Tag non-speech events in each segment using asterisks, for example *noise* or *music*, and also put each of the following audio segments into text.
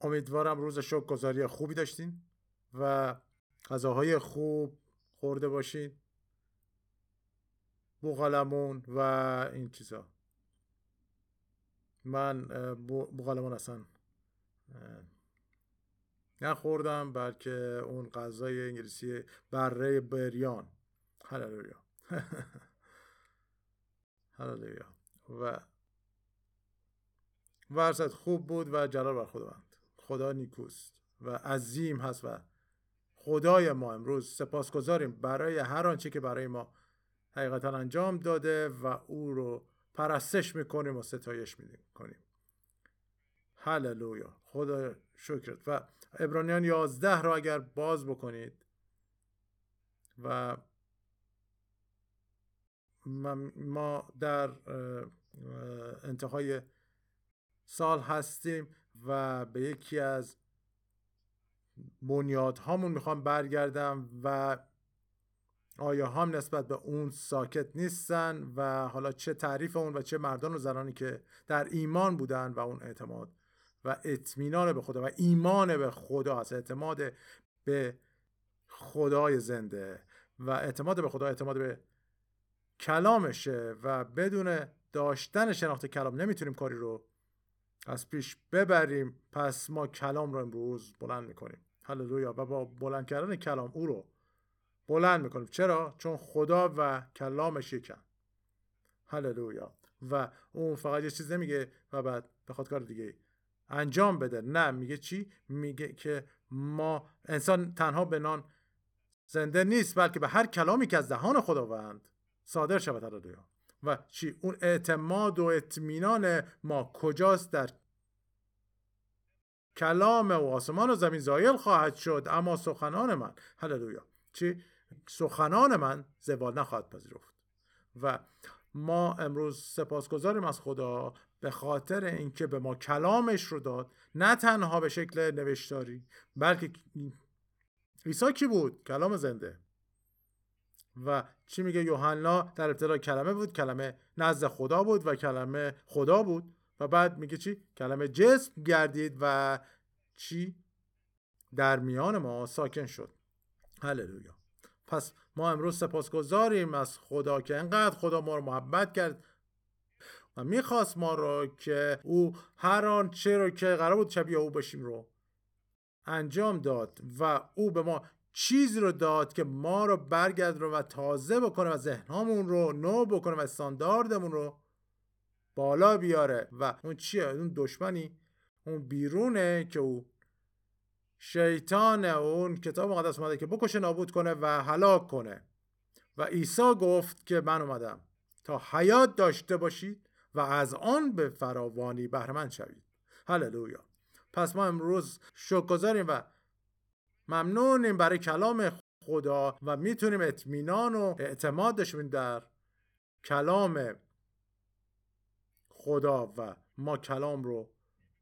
امیدوارم روز شکر گذاری خوبی داشتین و غذاهای خوب خورده باشین. بوغلمون و این چیزا. من بوغلمون اصلا نخوردم بلکه اون غذای انگلیسی بره بریان. هللویا. *laughs* هللویا. و ورزت خوب بود و جلال بر خداوند خدا نیکوست و عظیم هست و خدای ما امروز سپاسگزاریم برای هر آنچه که برای ما حقیقتا انجام داده و او رو پرستش می‌کنیم و ستایش می‌کنیم. هللویا. خدا شکرت. و ابرانیان یازده رو اگر باز بکنید و ما در انتهای سال هستیم. و به یکی از بنیاد هامون می‌خوام برگردم و آیا هم نسبت به اون ساکت نیستن و حالا چه تعریف اون و چه مردان و زنانی که در ایمان بودن و اون اعتماد و اطمینان به خدا و ایمان به خدا هست اعتماد به خدای زنده و اعتماد به خدا اعتماد به کلامشه و بدون داشتن شناخت کلام نمی‌تونیم کاری رو از پیش ببریم پس ما کلام رو امروز بلند می‌کنیم. هللویا. و با بلند کردن کلام او رو بلند می‌کنیم. چرا؟ چون خدا و کلامش یکن. هللویا. و اون فقط یه چیز نمیگه و بعد بخواد کار دیگه انجام بده. نه میگه چی؟ میگه که ما انسان تنها به نان زنده نیست بلکه به هر کلامی که از دهان خداوند صادر شود. هللویا. و چی؟ اون اعتماد و اطمینان ما کجاست در کلام و آسمان و زمین زایل خواهد شد اما سخنان من هللویا. چی؟ سخنان من زوال نخواهد پذیرفت. و ما امروز سپاسگزاریم از خدا به خاطر اینکه به ما کلامش رو داد. نه تنها به شکل نوشتاری بلکه عیسی کی بود؟ کلام زنده. و چی میگه یوحنا در ابتدا کلمه بود کلمه نزد خدا بود و کلمه خدا بود و بعد میگه چی؟ کلمه جسم گردید و چی؟ در میان ما ساکن شد. هللویا. پس ما امروز سپاسگزاریم از خدا که انقدر خدا ما رو محبت کرد و می‌خواست ما رو که او هر آن چه رو که قرار بود شبیه او باشیم رو انجام داد و او به ما چیزی رو داد که ما رو برگرد رو و تازه بکنه و ذهنمون رو نو بکنه و استانداردمون رو بالا بیاره. و اون چیه؟ اون دشمنی؟ اون بیرونه که او شیطان اون کتاب مقدس اومده که بکشه نابود کنه و هلاک کنه. و عیسی گفت که من اومدم. تا حیات داشته باشید و از آن به فراوانی بهرمند شوید. هللویا. پس ما امروز شکر و ممنونیم برای کلام خدا و می‌تونیم اطمینان و اعتماد داشته در کلام خدا و ما کلام رو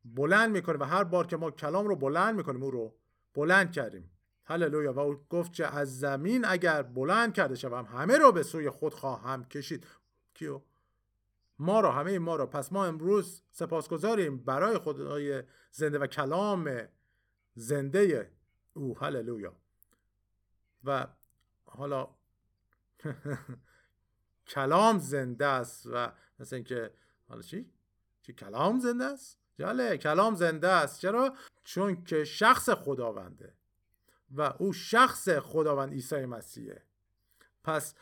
بلند می‌کنیم و هر بار که ما کلام رو بلند می‌کنیم او رو بلند کردیم. هللویا. و او گفت که از زمین اگر بلند کرده شوم همه رو به سوی خود خواهم کشید. کیو؟ ما رو همه ما رو. پس ما امروز سپاسگزاریم برای خدای زنده و کلام زنده او هللویا و حالا *laughs* کلام زنده است و مثل اینکه حالا چی؟ چی کلام زنده است؟ جاله کلام زنده است چرا؟ چون که شخص خداونده و او شخص خداوند عیسی مسیحه پس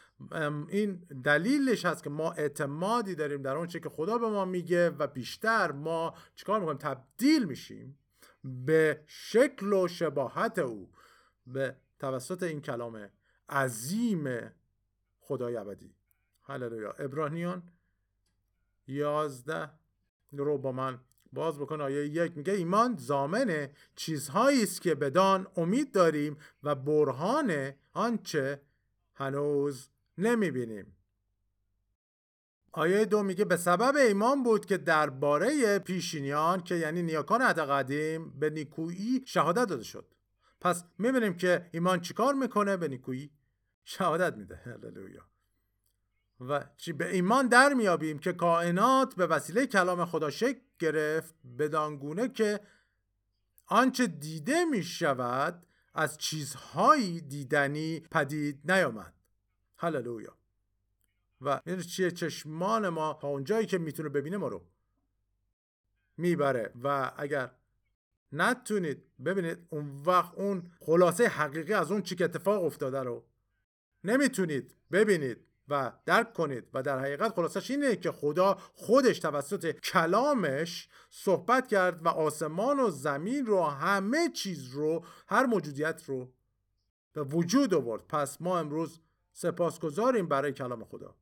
این دلیلش هست که ما اعتمادی داریم در اون چه که خدا به ما میگه و بیشتر ما چیکار می‌کنیم تبدیل میشیم به شکل و شباهت او به توسط این کلام عظیم خدای ابدی. هللویا. ابراهیمیان یازده رو با من باز بکن. آیه یک میگه ایمان زامن چیزهایی است که بدان امید داریم و برهان آنچه هنوز نمی‌بینیم. آیه دو میگه به سبب ایمان بود که درباره پیشینیان که یعنی نیاکان عهد قدیم به نیکویی شهادت داده شد. پس می‌بینیم که ایمان چیکار می‌کنه؟ به نیکویی شهادت میده. هللویا. و چی؟ به ایمان در میابیم که کائنات به وسیله کلام خدا شکل گرفت بدانگونه که آنچه دیده می شود از چیزهایی دیدنی پدید نیامد. هللویا. و این چیه؟ چشمان ما تا اونجایی که می‌تونه ببینه ما رو می‌بره. و اگر نتونید ببینید اون وقت اون خلاصه حقیقی از اون چی که اتفاق افتاده رو نمی‌تونید ببینید و درک کنید. و در حقیقت خلاصش اینه که خدا خودش توسط کلامش صحبت کرد و آسمان و زمین رو همه چیز رو هر موجودیت رو به وجود آورد. پس ما امروز سپاسگزاریم برای کلام خدا.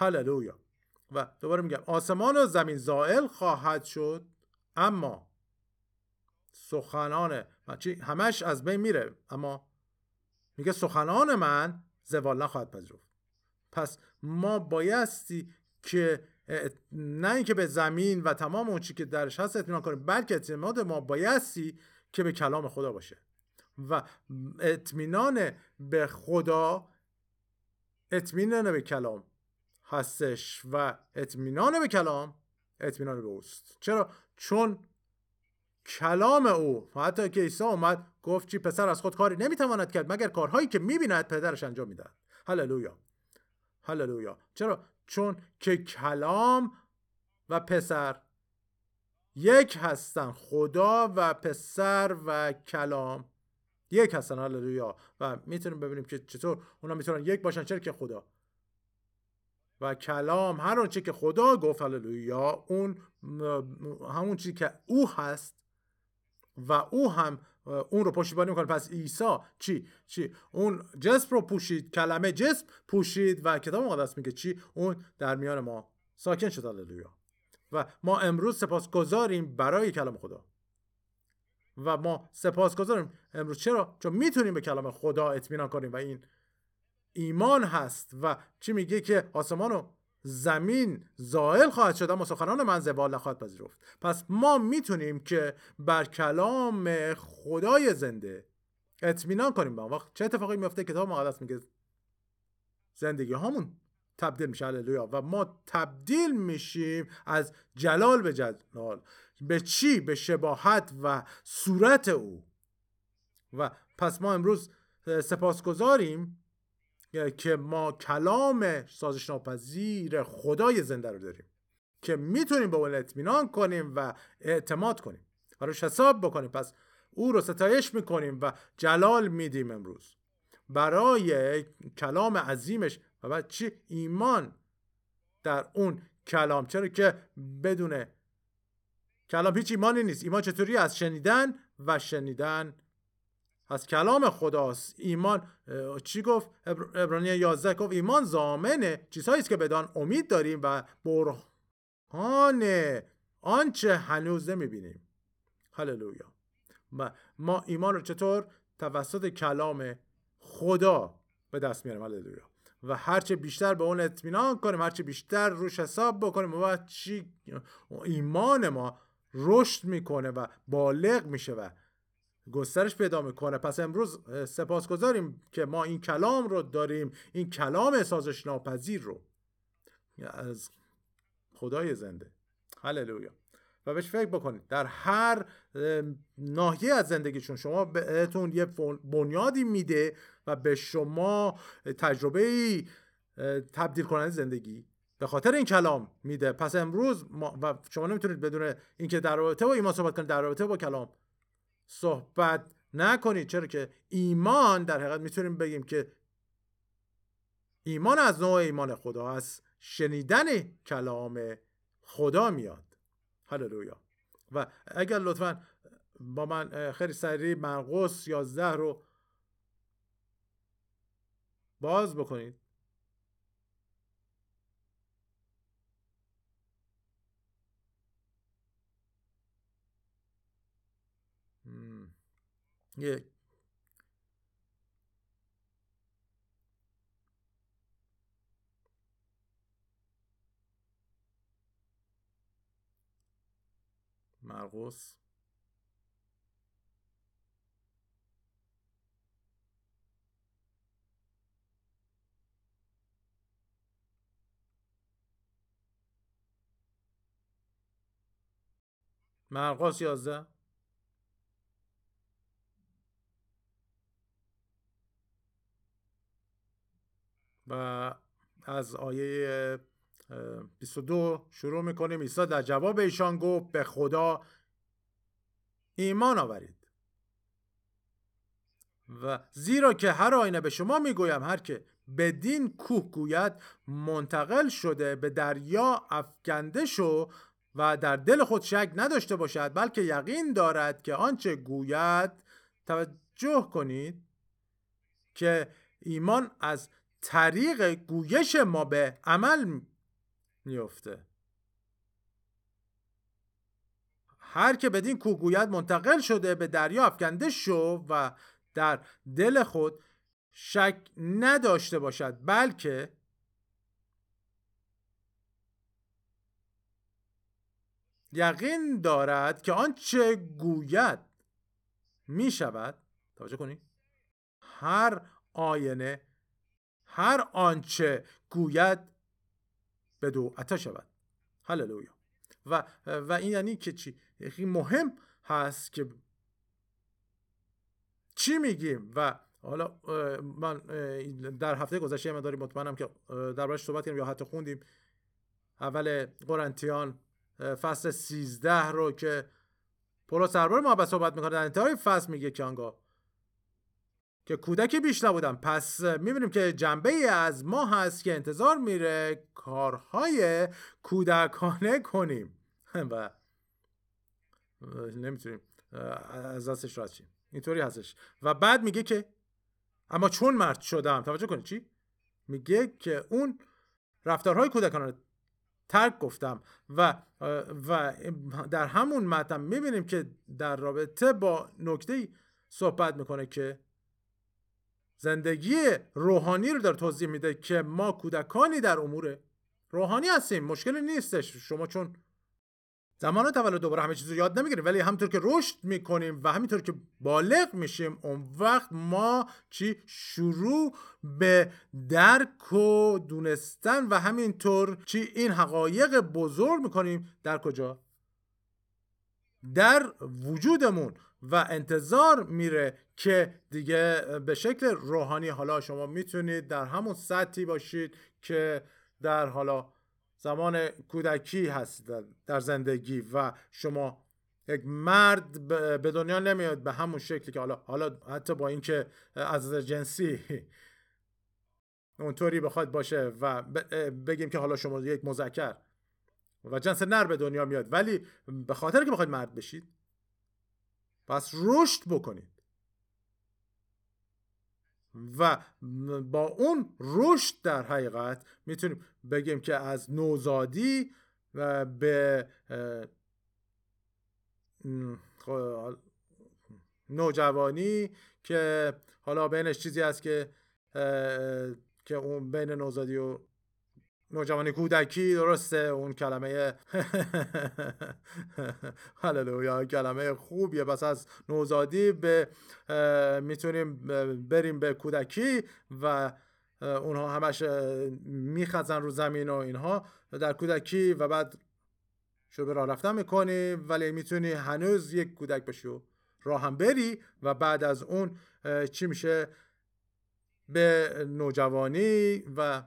هللویا. و دوباره میگم آسمان و زمین زائل خواهد شد اما سخنان همش از بین میره اما میگه سخنان من زوال نخواهد پذیرفت. پس ما بایستی که نه اینکه به زمین و تمام اون چی که درش هست اطمینان کنیم بلکه اعتماد ما بایستی که به کلام خدا باشه. و اطمینان به خدا اطمینان به کلام. هستش و اطمینان به کلام اطمینان به اوست. چرا؟ چون کلام او حتی که عیسی اومد گفت چی پسر از خود کاری نمی‌تواند کرد مگر کارهایی که می‌بیند پدرش انجام می‌دهد. هللویا. هللویا. چرا؟ چون که کلام و پسر یک هستن خدا و پسر و کلام یک هستن. هللویا. و می‌تونیم ببینیم که چطور اونا می‌تونن یک باشن چرا که خدا. و کلام هر آنچه که خدا گفت هللویا اون همون چیزی که او هست و او هم اون رو پشتیبانی می‌کنه. پس عیسی چی؟ چی؟ اون جسم رو پوشید کلمه جسم پوشید و کتاب مقدس میگه چی؟ اون در میان ما ساکن شد هللویا. و ما امروز سپاسگزاریم برای کلام خدا. و ما سپاسگزاریم. امروز چرا؟ چون می‌تونیم به کلام خدا اطمینان کنیم و این ایمان هست و چی میگه که آسمان و زمین زائل خواهد شد اما سخنان من زوال نخواهد پذیرفت. پس ما می‌تونیم که بر کلام خدای زنده اطمینان کنیم. با وقت چه اتفاقی میفته؟ کتاب مقدس میگه زندگی همون تبدیل میشه. هللویا. و ما تبدیل میشیم از جلال به جلال. به چی؟ به شباهت و صورت او. و پس ما امروز سپاسگزاریم که ما کلام سازش ناپذیر خدای زنده رو داریم که می‌تونیم به اون اطمینان کنیم و اعتماد کنیم. روش حساب بکنیم پس او رو ستایش می‌کنیم و جلال میدیم امروز. برای کلام عظیمش و بعد چی؟ ایمان در اون کلام. چرا که بدون کلام هیچ ایمانی نیست. ایمان چطوری از شنیدن و شنیدن از کلام خداست. ایمان چی گفت؟ ابرانی 11 گفت ایمان زامنه چیزهایی که بدان امید داریم و برهان آنچه هنوز نمی‌بینیم. هللویا. و ما ایمان رو چطور؟ توسط کلام خدا به دست میاریم هللویا. و هرچه بیشتر به اون اطمینان کنیم هرچه بیشتر روش حساب بکنیم و چی؟ ایمان ما رشد می‌کنه و بالغ میشه و گسترش پیدا می‌کنه. پس امروز سپاسگزاریم که ما این کلام رو داریم این کلام سازش ناپذیر رو. از خدای زنده. هللویا. و بهش فکر بکنید. در هر ناحیه از زندگیشون شما بهتون یه بنیادی میده و به شما تجربه تبدیل کننده زندگی به خاطر این کلام میده. پس امروز ما و شما نمی‌تونید بدون اینکه در رابطه با ایمان صحبت کنید در رابطه با کلام صحبت نکنید. چرا که ایمان در حقیقت می‌تونیم بگیم که ایمان از نوع ایمان خدا از شنیدن کلام خدا میاد. هللویا. و اگر لطفا با من خیلی سریع مرقس 11 رو باز بکنید. مرقس مرقس یازده و از آیه 22 شروع می‌کنیم. عیسی در جواب ایشان گفت به خدا ایمان آورید. و زیرا که هر آینه به شما می‌گویم هر که بدین کوه گوید منتقل شده به دریا افکنده شو و در دل خود شک نداشته باشد بلکه یقین دارد که آنچه گوید توجه کنید که ایمان از طریق گویش ما به عمل میفته هر که بدین کوه گوید منتقل شده به دریا افکنده شو و در دل خود شک نداشته باشد بلکه یقین دارد که آنچه گوید می شود توجه کنید هر آینه هر آنچه گوید به عطا شود. هللویا. و و این یعنی که چی؟ مهم هست که چی میگیم؟ و حالا من در هفته گذشته مداری مطمئنم که دربارش صحبت کردیم یا حتی خوندیم. اول قرنتیان فصل 13 رو که پولو سربار محبت صحبت می‌کنه در انتهای فصل میگه که آنگاه که کودکی بیش نبودم. پس می‌بینیم که جنبه ای از ما هست که انتظار میره کارهای کودکانه کنیم. *laughs* و نمی‌تونیم. از دستش شیم. اینطوری هستش. و بعد میگه که اما چون مرد شدم. توجه کنید چی؟ میگه که اون رفتارهای کودکانه ترک گفتم. و و در همون متن می‌بینیم که در رابطه با نکته صحبت می‌کنه که زندگی روحانی رو داره توضیح میده که ما کودکانی در امور روحانی هستیم. مشکلی نیستش. شما چون زمان تولد دوباره همه چیز رو یاد نمی‌گیریم ولی همینطور که رشد می‌کنیم و همینطور که بالغ میشیم اون وقت ما چی؟ شروع به درک و دونستن و همینطور چی؟ این حقایق بزرگ می‌کنیم. در کجا؟ در وجودمون. و انتظار میره که دیگه به شکل روحانی حالا شما می‌تونید در همون سطحی باشید که در حالا زمان کودکی هست در زندگی و شما یک مرد به دنیا نمیاد به همون شکلی که حالا حالا حتی با اینکه از جنسی اونطوری بخواد باشه و بگیم که حالا شما یک مذکر و جنس نر به دنیا میاد ولی به خاطر که بخواید مرد بشید پس رشد بکنید. و با اون رشد در حقیقت می‌تونیم بگیم که از نوزادی و به نوجوانی که حالا بینش چیزی هست که که اون بین نوزادی و نوجوانی کودکی درسته اون کلمه *laughs* هللویا کلمه خوبیه. پس از نوزادی به می‌تونیم بریم به کودکی و اونها همش میخزن رو زمین و اینها در کودکی و بعد شروع به راه رفتن می‌کنی. ولی می‌تونی هنوز یک کودک بشی و راه هم بری و بعد از اون چی میشه؟ به نوجوانی و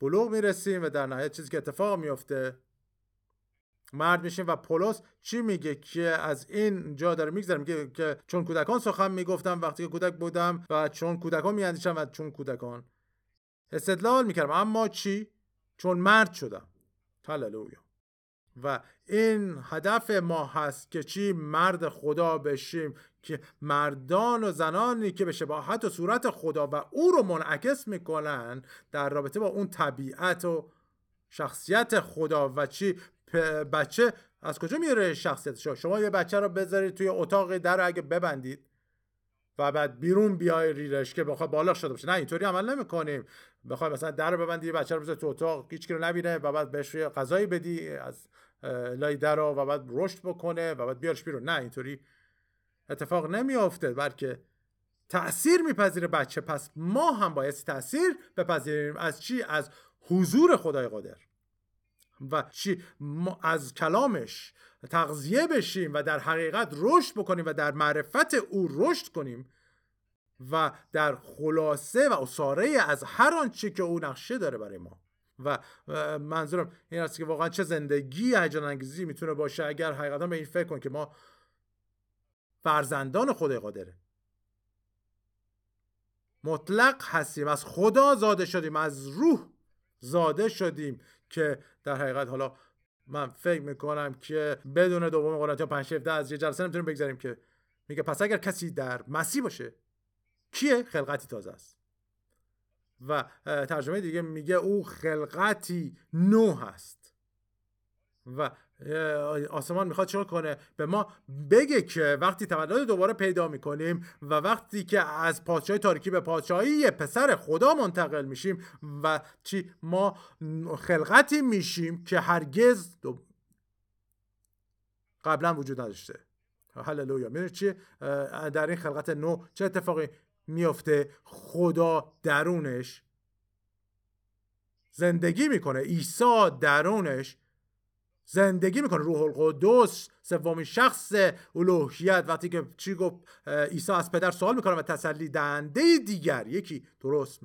بلوغ می‌رسیم و در نهایت چیزی که اتفاق میفته مرد میشیم و پولس چی میگه؟ که از این جا داره میگذره میگه که چون کودکان سخن می‌گفتم وقتی که کودک بودم و چون کودکان میاندیشم و چون کودکان. استدلال می‌کردم. اما چی؟ چون مرد شدم. هللویا. و این هدف ما هست که چی؟ مرد خدا بشیم. که مردان و زنانی که به شباهت و صورت خدا و او رو منعکس می‌کنن در رابطه با اون طبیعت و شخصیت خدا و چی؟ بچه از کجا میره شخصیت شما؟ شما یه بچه رو بذارید توی اتاق در اگه ببندید و بعد بیرون بیای ریرش که بخواد بالغ شده باشه. نه اینطوری عمل نمی‌کنیم. بخوای مثلا در رو ببندی بچه رو بذاری تو اتاق هیچ رو نبینه و بعد بهش غذایی بدی از لای در و بعد رشد بکنه و بعد بیارش بیرون. نه اینطوری اتفاق نمیافته بلکه تاثیر میپذیره بچه. پس ما هم باید تاثیر بپذیریم. از چی؟ از حضور خدای قادر. و چی؟ ما از کلامش تغذیه بشیم و در حقیقت رشد بکنیم و در معرفت او رشد کنیم و در خلاصه و اصاره از هر آنچه که او نقشه داره برای ما. و منظورم این است که واقعا چه زندگی هیجان انگیزی می‌تونه باشه. اگر حقیقتا به این فکر کن که ما فرزندان خدای قادره. مطلق هستیم. از خدا زاده شدیم. از روح زاده شدیم که در حقیقت حالا من فکر می‌کنم که بدون دوم قرنتیان 5 17 از یه جلسه نمی‌تونیم بگذاریم که میگه پس اگر کسی در مسیح باشه کیه؟ خلقتی تازه است. و ترجمه دیگه میگه او خلقتی نو هست و آسمان می‌خواد چون کنه. به ما بگه که وقتی تولد دوباره پیدا می‌کنیم و وقتی که از پادشاهی تاریکی به پادشاهی پسر خدا منتقل میشیم و چی؟ ما خلقتی میشیم که هرگز قبلا وجود نداشته. هللویا. می‌دونید چی در این خلقت نو چه اتفاقی میفته خدا درونش زندگی می‌کنه. عیسی درونش زندگی می‌کنه. روح القدس سومین شخص الوهیت وقتی که چی گفت عیسی از پدر سوال می‌کنه و تسلی دهنده دیگر. یکی درست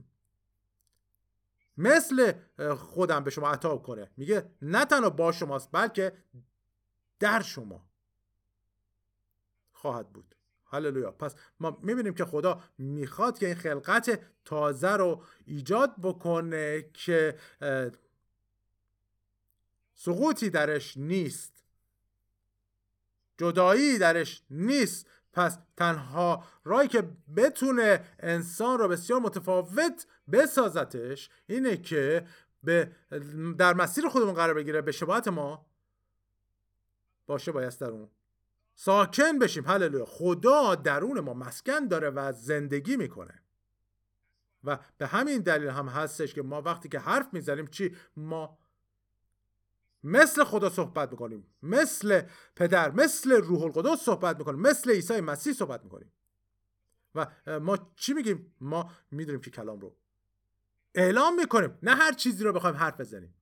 مثل خودم به شما عطا کنه. میگه نه تنها با شماست بلکه در شما خواهد بود. هللویا. پس ما می‌بینیم که خدا می‌خواد که این خلقت تازه رو ایجاد بکنه که سقوطی درش نیست. جدایی درش نیست. پس تنها رای که بتونه انسان رو بسیار متفاوت بسازتش اینه که به در مسیر خودمون قرار بگیره به شباهت ما باشه باید در اون ساکن بشیم. هللویا. خدا درون ما مسکن داره و زندگی می‌کنه. و به همین دلیل هم هستش که ما وقتی که حرف می‌زنیم چی؟ ما مثل خدا صحبت می‌کنیم. مثل پدر مثل روح القدس صحبت می‌کنیم. مثل عیسی مسیح صحبت می‌کنیم. و ما چی میگیم؟ ما می‌دونیم که کلام رو اعلام می‌کنیم. نه هر چیزی رو بخوایم حرف بزنیم.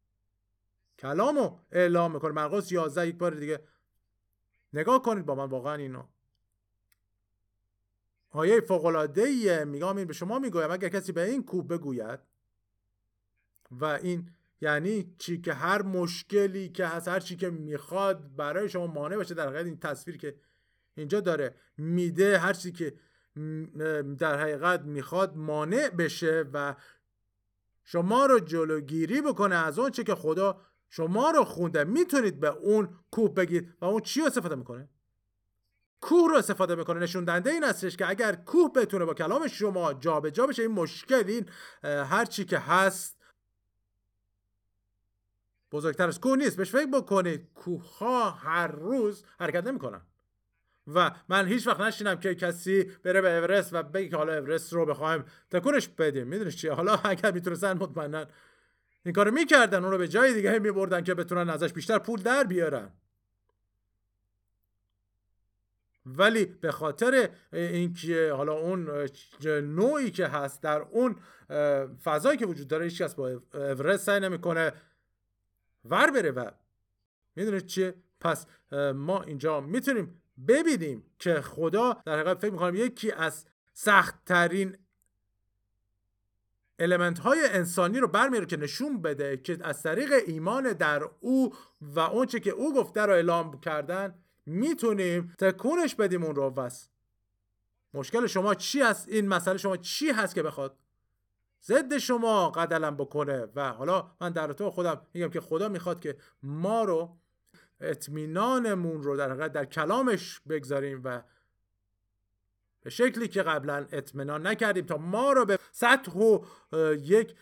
کلام رو اعلام می‌کنیم. مرقس 11 یک بار دیگه نگاه کنید با من واقعا اینو آیه فوق العاده میگم این به شما می‌گویم. اگر کسی به این کوه بگوید و این یعنی چی که هر مشکلی که هست هر چی که می‌خواد برای شما مانع باشه در حقیقت این تصویر که اینجا داره میده هر چی که در حقیقت می‌خواد مانع بشه و شما رو جلوگیری بکنه از اون چی که خدا شما رو خونده. می‌تونید به اون کوه بگید و اون چی رو استفاده می‌کنه؟ کوه رو استفاده می‌کنه. نشون دهنده این هستش که اگر کوه بتونه با کلام شما جابجا جا بشه این مشکل این هر چی که هست بزرگتر از کوه نیست. بهش فکر بکنید. کوه ها هر روز حرکت نمی‌کنن. و من هیچ وقت نشینم که کسی بره به اورست و بگه که حالا اورست رو بخوایم تکونش بدیم. می‌دونی چیه؟ حالا اگر می‌تونستن مطمئنا این کارو می‌کردن. اون رو به جای دیگه میبردن که بتونن ازش بیشتر پول در بیارن. ولی به خاطر اینکه حالا اون نوعی که هست در اون فضایی که وجود داره هیچ کس با اورست سعی نمی‌کنه ور بره و می‌دونید چیه پس ما اینجا می‌تونیم ببینیم که خدا در حقیقت فکر می‌کنم یکی از سختترین المنت های انسانی رو برمیاره که نشون بده که از طریق ایمان در او و اونچه که او گفته رو اعلام کردن می‌تونیم تکونش بدیم اون رو بس مشکل شما چی هست این مسئله شما چی هست که بخواد ضد شما قدلم بکنه. و حالا من در تو خودم میگم که خدا می‌خواد که ما رو اطمینانمون رو در در کلامش بگذاریم و به شکلی که قبلا اطمینان نکردیم تا ما رو به سطح و یک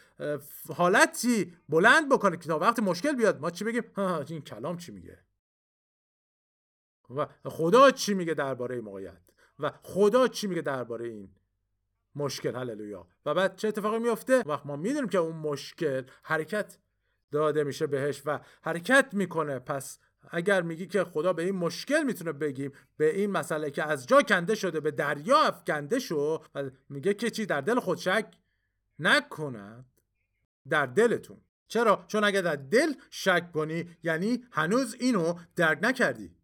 حالتی بلند بکنه که تا وقت مشکل بیاد ما چی بگیم؟ *laughs* این کلام چی میگه؟ و خدا چی میگه درباره موقعیت؟ و خدا چی میگه درباره این مشکل هللویا. و بعد چه اتفاقی میفته وقت ما می‌دونیم که اون مشکل حرکت داده میشه بهش و حرکت می‌کنه. پس اگر میگی که خدا به این مشکل می‌تونه بگیم به این مسئله که از جا کنده شده به دریا افکنده شو و میگه که چی؟ در دل خود شک نکند. در دلتون. چرا؟ چون اگر در دل شک کنی یعنی هنوز اینو درک نکردی.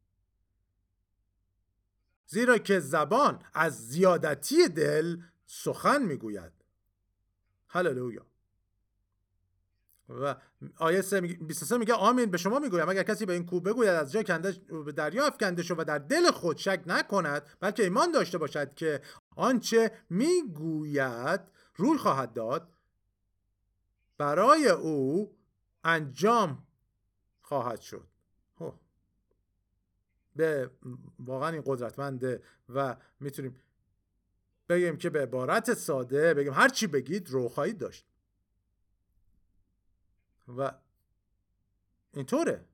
زیرا که زبان از زیادتی دل سخن می‌گوید. هللویا. و آیه 23 میگه آمین به شما می‌گویم. اگر کسی به این کوه بگوید از جا کنده به دریا افکنده شو و در دل خود شک نکند بلکه ایمان داشته باشد که آنچه می‌گوید روی خواهد داد برای او انجام خواهد شد. به واقعا این قدرتمنده و می‌تونیم بگیم که به عبارت ساده بگیم. هر چی بگید رو خواهید داشت. و اینطوره.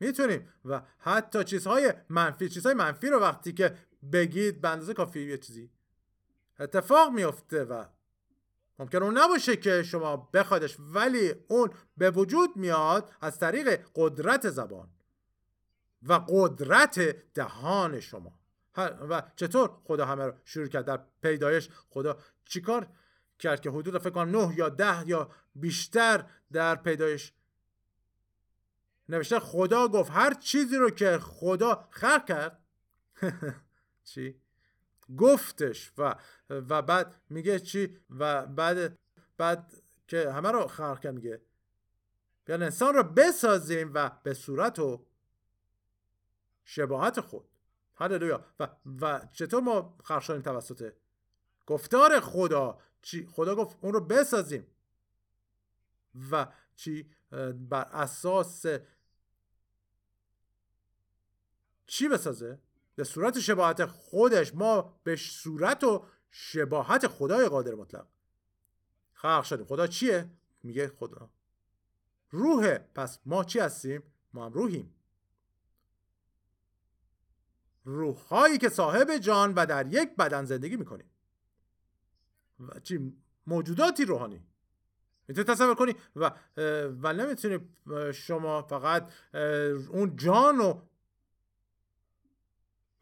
می‌تونیم. و حتی چیزهای منفی چیزهای منفی رو وقتی که بگید به اندازه کافی یه چیزی اتفاق میفته و ممکن اون نباشه که شما بخوادش ولی اون به وجود میاد از طریق قدرت زبان و قدرت دهان شما. و چطور خدا همه رو شروع کرد در پیدایش؟ خدا چیکار کرد که حدود فکر کنم نه یا ده یا بیشتر در پیدایش نوشته؟ خدا گفت هر چیزی رو که خدا خلق کرد. *laughs* چی؟ گفتش و و بعد میگه چی؟ و بعد بعد که همه رو خلق کرد میگه بیان انسان رو بسازیم و به صورت و شباهت خود. هللویا. و و چطور ما شدیم توسط؟ گفتار خدا. چی؟ خدا گفت اون رو بسازیم. و چی؟ بر اساس چی بسازه؟ به صورت شباهت خودش. ما به صورت و شباهت خدای قادر مطلق. خلق شدیم خدا چیه؟ میگه خدا. روحه. پس ما چی هستیم؟ ما هم روحیم. روحهایی که صاحب جان و در یک بدن زندگی می‌کنیم و چی؟ موجوداتی روحانی. می‌تونی تصور کنی؟ و و نمی‌تونی شما فقط اون جان و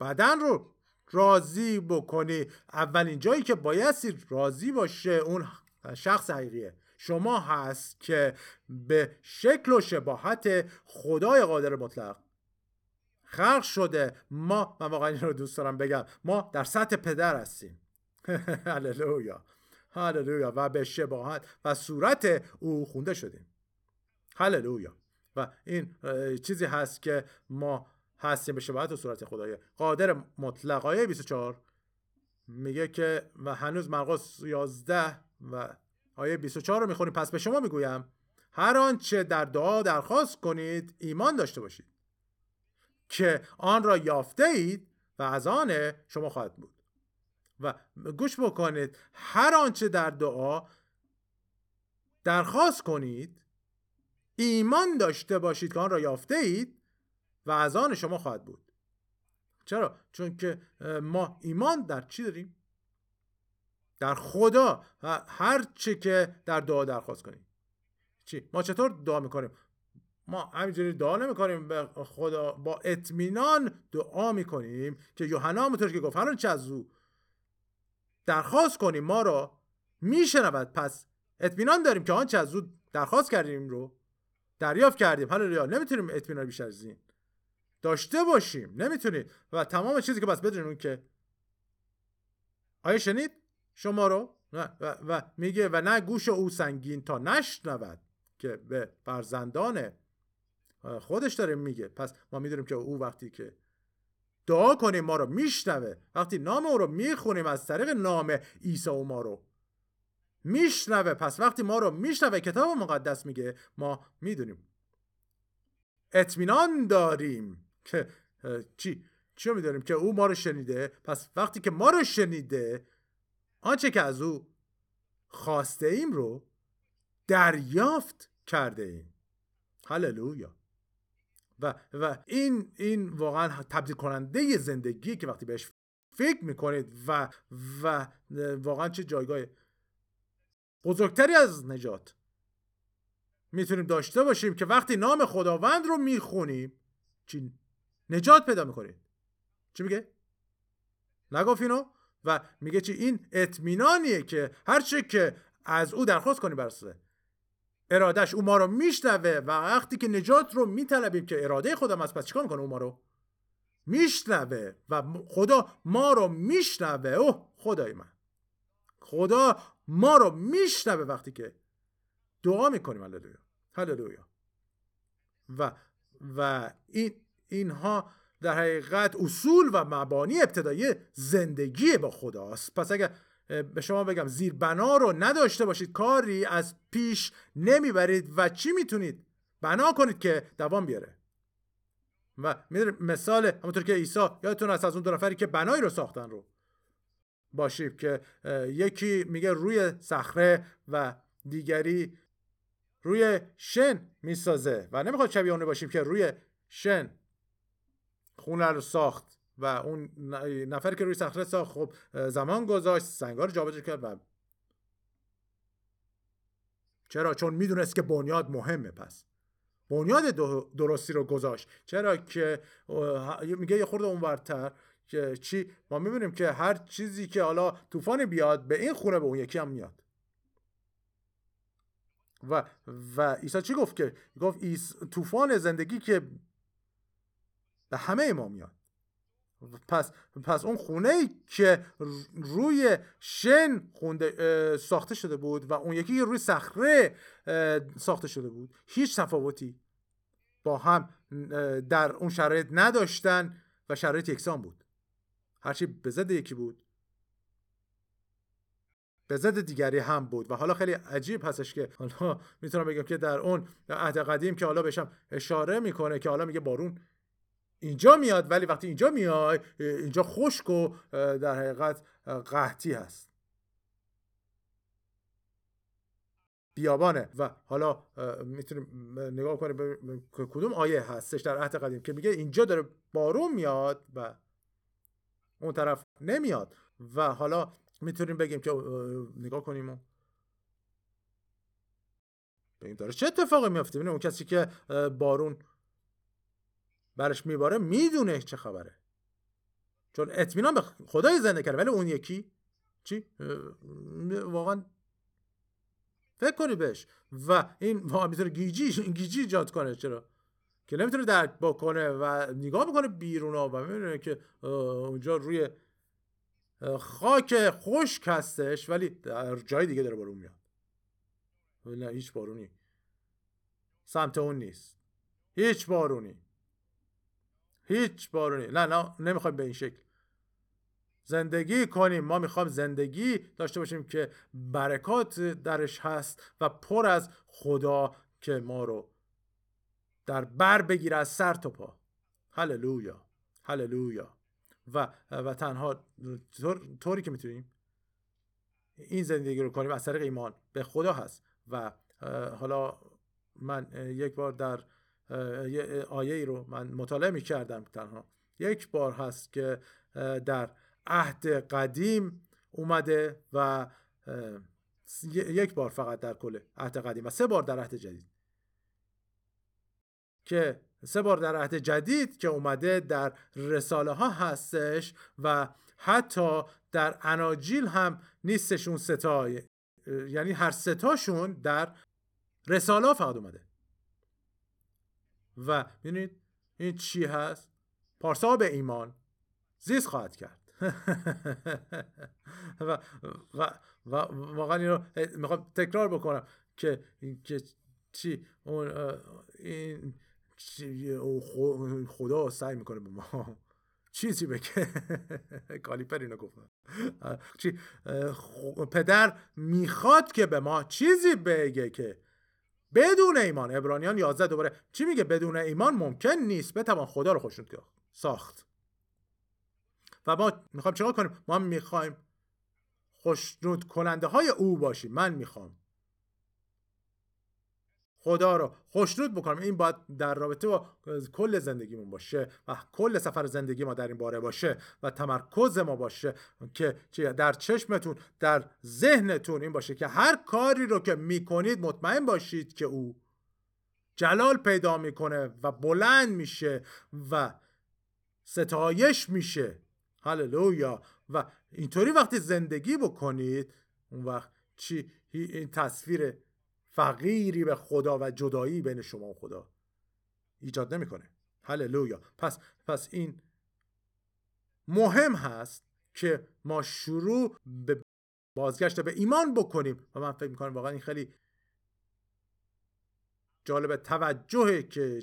بدن رو راضی بکنی. اولین جایی که بایستی راضی باشه اون شخص حقیقیه. شما هست که به شکل و شباهت خدای قادر مطلق خلق شده. ما من واقعا این رو دوست دارم بگم. ما در سطح پدر هستیم. *laughs* هللویا. هللویا. و به شباهت و صورت او خونده شدیم. هللویا. و این چیزی هست که ما هستیم به شباهت و صورت خدای. قادر مطلق آیه 24 میگه که و هنوز مرقس 11 و آیه 24 رو می‌خونیم پس به شما می‌گویم هر آنچه در دعا درخواست کنید ایمان داشته باشید. که آن را یافته اید و از آن شما خواهد بود و گوش بکنید هر آنچه در دعا درخواست کنید ایمان داشته باشید که آن را یافته اید و از آن شما خواهد بود چرا؟ چون که ما ایمان در چی داریم؟ در خدا هر چی که در دعا درخواست کنیم چی؟ ما چطور دعا می‌کنیم؟ ما همینجوری دعا نمی‌کنیم به خدا با اطمینان دعا می‌کنیم که یوحنا همونطور که گفت هر چه از او درخواست کنیم ما رو میشنود. پس اطمینان داریم که آنچه از او درخواست کردیم رو دریافت کردیم. حالا نمی‌تونیم اطمینان بیشتر از این داشته باشیم. نمی‌تونید و تمام چیزی که بس بدونید که آیا شنید؟ شما رو؟ و, و میگه و نه گوش او سنگین تا نشنود که به فرزندان خودش داره میگه. پس ما می‌دونیم که او وقتی که دعا کنیم ما رو میشنوه وقتی نام او رو می‌خونیم از طریق نام عیسی و ما رو میشنوه. پس وقتی ما رو میشنوه کتاب مقدس میگه ما می‌دونیم. اطمینان داریم که چی؟ چی رو می‌دونیم؟ که او ما رو شنیده. پس وقتی که ما رو شنیده آنچه که از او خواسته ایم رو دریافت کرده ایم. هللویا. و و این این واقعا تبدیل کننده زندگی که وقتی بهش فکر می‌کنید و و واقعا چه جایگاه بزرگتری از نجات می‌تونیم داشته باشیم که وقتی نام خداوند رو می‌خونیم چی؟ نجات پیدا می‌کنید. چی میگه؟ نگفت اینو و میگه چی؟ این اطمینانیه که هر که از او درخواست کنی برسه ارادهش او ما رو میشنوه و وقتی که نجات رو میطلبیم که اراده خودم هست پس چیکار می‌کنه او ما رو؟ میشنوه و خدا ما رو میشنوه. اوه خدای من. خدا ما رو میشنوه وقتی که دعا می‌کنیم. هللویا. هللویا. و و این اینها در حقیقت اصول و مبانی ابتدایی زندگی با خداست پس اگر به شما بگم زیر بنا رو نداشته باشید کاری از پیش نمی‌برید و چی می‌تونید؟ بنا کنید که دوام بیاره. و مثال همونطور که عیسی یادتون هست از اون دو نفری که بنایی رو ساختن رو. باشید که یکی میگه روی صخره و دیگری روی شن می‌سازه و نمی‌خواد شبیه اونه باشیم که روی شن خونه رو ساخت. و اون نفری که روی صخره ساخت خب زمان گذاشت سنگار جابجا کرد و چرا؟ چون می‌دونست که بنیاد مهمه پس. بنیاد درستی رو گذاشت. چرا که میگه یه خورده اونورتر که چی؟ ما می‌بینیم که هر چیزی که حالا طوفان بیاد به این خونه به اون یکی هم میاد. و و عیسی چی گفت که؟ گفت طوفان زندگی که به همه ما میاد. پس پس اون خونه ای که روی شن خونده ساخته شده بود و اون یکی روی صخره ساخته شده بود هیچ تفاوتی با هم در اون شرایط نداشتن و شرایط یکسان بود. هرچی به ضد یکی بود به ضد دیگری هم بود. و حالا خیلی عجیب هستش که حالا می‌تونم بگم که در اون عهد قدیم که حالا بهشم اشاره می‌کنه که حالا میگه بارون اینجا میاد ولی وقتی اینجا میای اینجا خشک و در حقیقت قحطی هست. بیابانه. و حالا می‌تونیم نگاه کنیم به کدوم آیه هستش در عهد قدیم که میگه اینجا داره بارون میاد و اون طرف نمیاد. و حالا می‌تونیم بگیم که نگاه کنیم و ببینیم داره چه اتفاقی میفته اون کسی که بارون برش میباره می‌دونه چه خبره. چون اطمینان به خدای زنده کرده ولی اون یکی چی؟ واقعا فکر کنی بهش. و این *laughs* واقعا می‌تونه گیجی گیجی ایجاد کنه. چرا؟ که نمی‌تونه درک بکنه و نگاه می‌کنه بیرون و می‌بینه که اونجا روی خاک خشک هستش ولی در جای دیگه داره بارون میاد. نه هیچ بارونی. سمت اون نیست. هیچ بارونی. هیچ بارونی نه نه نمی‌خوایم به این شکل. زندگی کنیم. ما می‌خوایم زندگی داشته باشیم که برکات درش هست و پر از خدا که ما رو در بر بگیره از سر تا پا. هللویا هللویا. و و تنها طوری که می‌تونیم این زندگی رو کنیم از طریق ایمان. به خدا هست. و حالا من یک بار در آیه ای رو من مطالعه می کردم تنها. یک بار هست که در عهد قدیم اومده و یک بار فقط در کل عهد قدیم و سه بار در عهد جدید. که سه بار در عهد جدید که اومده در رساله ها هستش و حتی در اناجیل هم نیستشون ستای یعنی هر ستاشون در رساله ها فقط اومده. و ببینید این چی هست؟ پارسا به ایمان زیست خواهد کرد. *laughs* و و و واقعا این رو می‌خوام تکرار بکنم که که چی؟ اون این خدا سعی می‌کنه به ما *laughs* چیزی بگه. *laughs* کالیپر اینو گفتم چی؟ پدر می‌خواد که به ما چیزی بگه که بدون ایمان. ابرانیان 11 دوباره. چی میگه؟ بدون ایمان ممکن نیست بتوان خدا رو خوشنود ساخت. و ما می‌خوایم چیکار کنیم؟ ما می‌خوایم خوشنود کننده های او باشیم. من می‌خوام خدا رو. خوشنود بکنم. این باید در رابطه با کل زندگیمون باشه و کل سفر زندگی ما در این باره باشه و تمرکز ما باشه که در چشمتون در ذهنتون این باشه که هر کاری رو که می‌کنید مطمئن باشید که او جلال پیدا می‌کنه و بلند میشه و ستایش میشه. هللویا. و اینطوری وقتی زندگی بکنید اون وقت چی؟ این تصویر فقیری به خدا و جدایی بین شما و خدا. ایجاد نمی‌کنه. هللویا. پس پس این مهم هست که ما شروع به بازگشت به ایمان بکنیم و من فکر می‌کنم واقعا این خیلی جالب توجهه که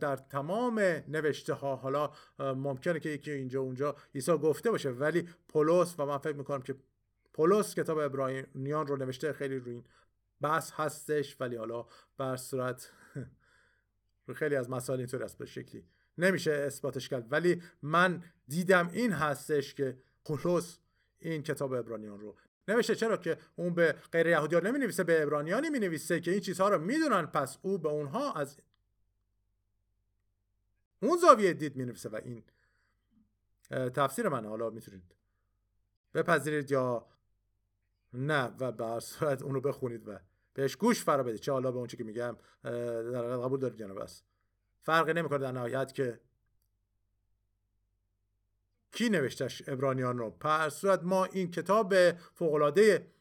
در تمام نوشته ها حالا ممکنه که یکی اینجا اونجا عیسی گفته باشه ولی پولس و من فکر می‌کنم که پولس کتاب ابراهیمیان رو نوشته خیلی روی این بحث هستش ولی حالا بر صورت خیلی از مسائل اینطور است به شکلی. نمیشه اثباتش کرد. ولی من دیدم این هستش که پولس این کتاب ابرانیان رو. نوشته چرا که اون به غیر یهودیان نمی نویسه به ابرانیانی می نویسه که این چیزها رو می‌دونن پس او به اونها از اون زاویه دید می نویسه و این تفسیر من. حالا می‌تونید بپذیرید یا نه و به صورت اونو بخونید و بهش گوش فرا بدید چه حالا به اون که میگم در قبول دارید یا بس فرقی نمی‌کنه در نهایت که کی نوشتش ابرانیان رو. پس صورت ما این کتاب فوقلاده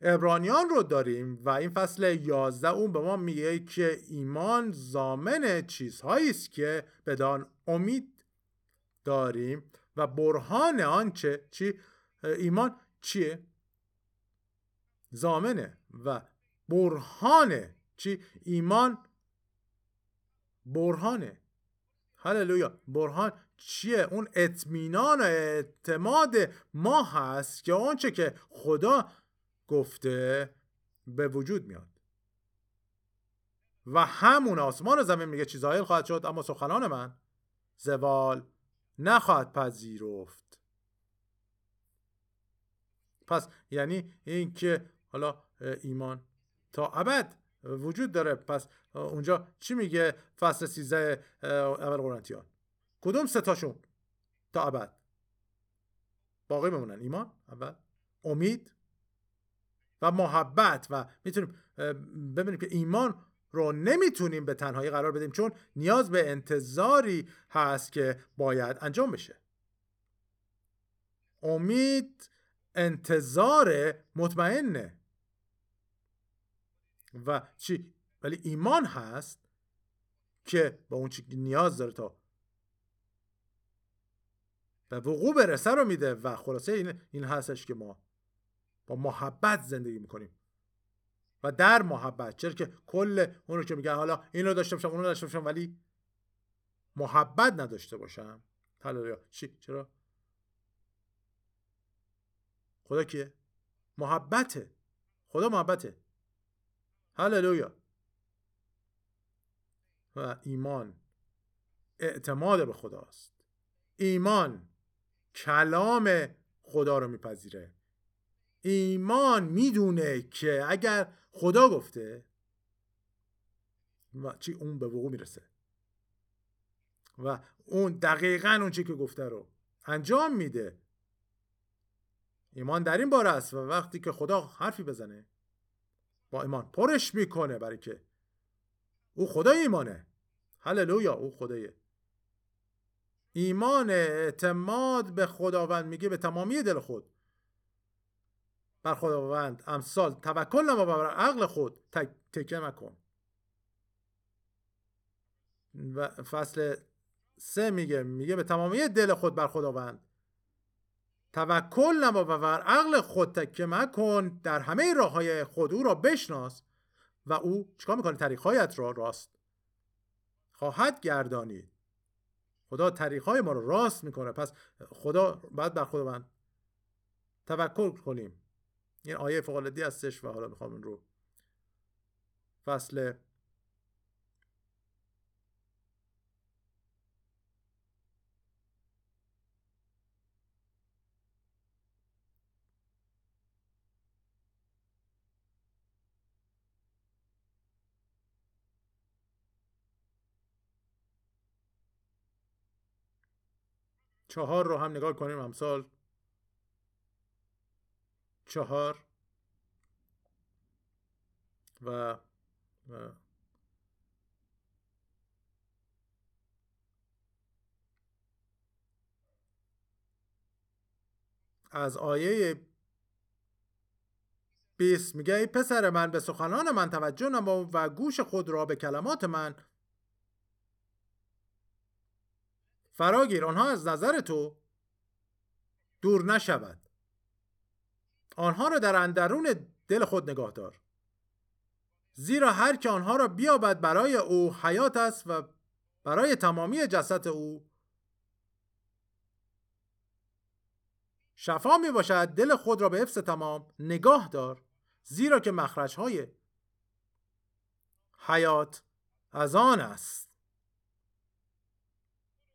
ابرانیان رو داریم و این فصل 11 اون به ما میگه که ایمان زامن چیزهایی است که بدان امید داریم و برهان آنچه چی؟ ایمان چیه؟ زامنه و برهانه. چی؟ ایمان برهانه. هللویا. برهان چیه؟ اون اطمینان و اعتماد ما هست که آنچه که خدا گفته به وجود میاد. و همون آسمان و زمین میگه چیزهایی خواهد شد اما سخنان من زوال نخواهد پذیرفت. پس یعنی این که حالا ایمان. تا ابد وجود داره. پس اونجا چی میگه؟ فصل 13 اول قرنتیان. کدوم ستاشون تا ابد. باقی بمونن. ایمان اول. امید و محبت. و می‌تونیم ببینیم که ایمان رو نمی‌تونیم به تنهایی قرار بدیم چون نیاز به انتظاری هست که باید انجام بشه. امید انتظار مطمئنه. و چی؟ ولی ایمان هست که با اون چی نیاز داره تا به وقوع برسه رو میده و خلاصه این, این هستش که ما با محبت زندگی می‌کنیم. و در محبت چرا که کل اون رو که میگن حالا این رو داشته باشم اون رو داشته باشم ولی محبت نداشته باشم. حالا چی؟ چرا؟ خدا کیه؟ محبته. خدا محبته. هللویا. و ایمان اعتماد به خداست. ایمان کلام خدا رو میپذیره. ایمان می‌دونه که اگر خدا گفته چی اون به وقوع می‌رسه. و اون دقیقا اون چی که گفته رو انجام میده. ایمان در این باره است و وقتی که خدا حرفی بزنه با ایمان پرش می‌کنه برای که او خدای ایمانه. هللویا او خدایه ایمان. اعتماد به خداوند میگه به تمامی دل خود. بر خداوند امثال توکل نما بر عقل خود تکه مکن. و فصل سه میگه میگه به تمامی دل خود بر خداوند. توکل نما بر عقل خود تکه مکن در همه راه های خود او را بشناس و او چیکار می‌کنه؟ طریقهایت را راست خواهد گردانید. خدا طریقهای ما رو راست می‌کنه. پس خدا باید بر خداوند توکل کنیم. این آیه فوق هستش و حالا می‌خوام این رو فصل چهار رو هم نگاه کنیم امثال. چهار. و, از آیه 20 میگه ای پسر من به سخنان من توجه نما و گوش خود را به کلمات من فراگیر آنها از نظر تو دور نشود. آنها را در اندرون دل خود نگاه دار. زیرا هر که آنها را بیابد برای او حیات است و برای تمامی جسد او شفا می باشد. دل خود را به حفظ تمام نگاه دار. زیرا که مخرج های حیات از آن است.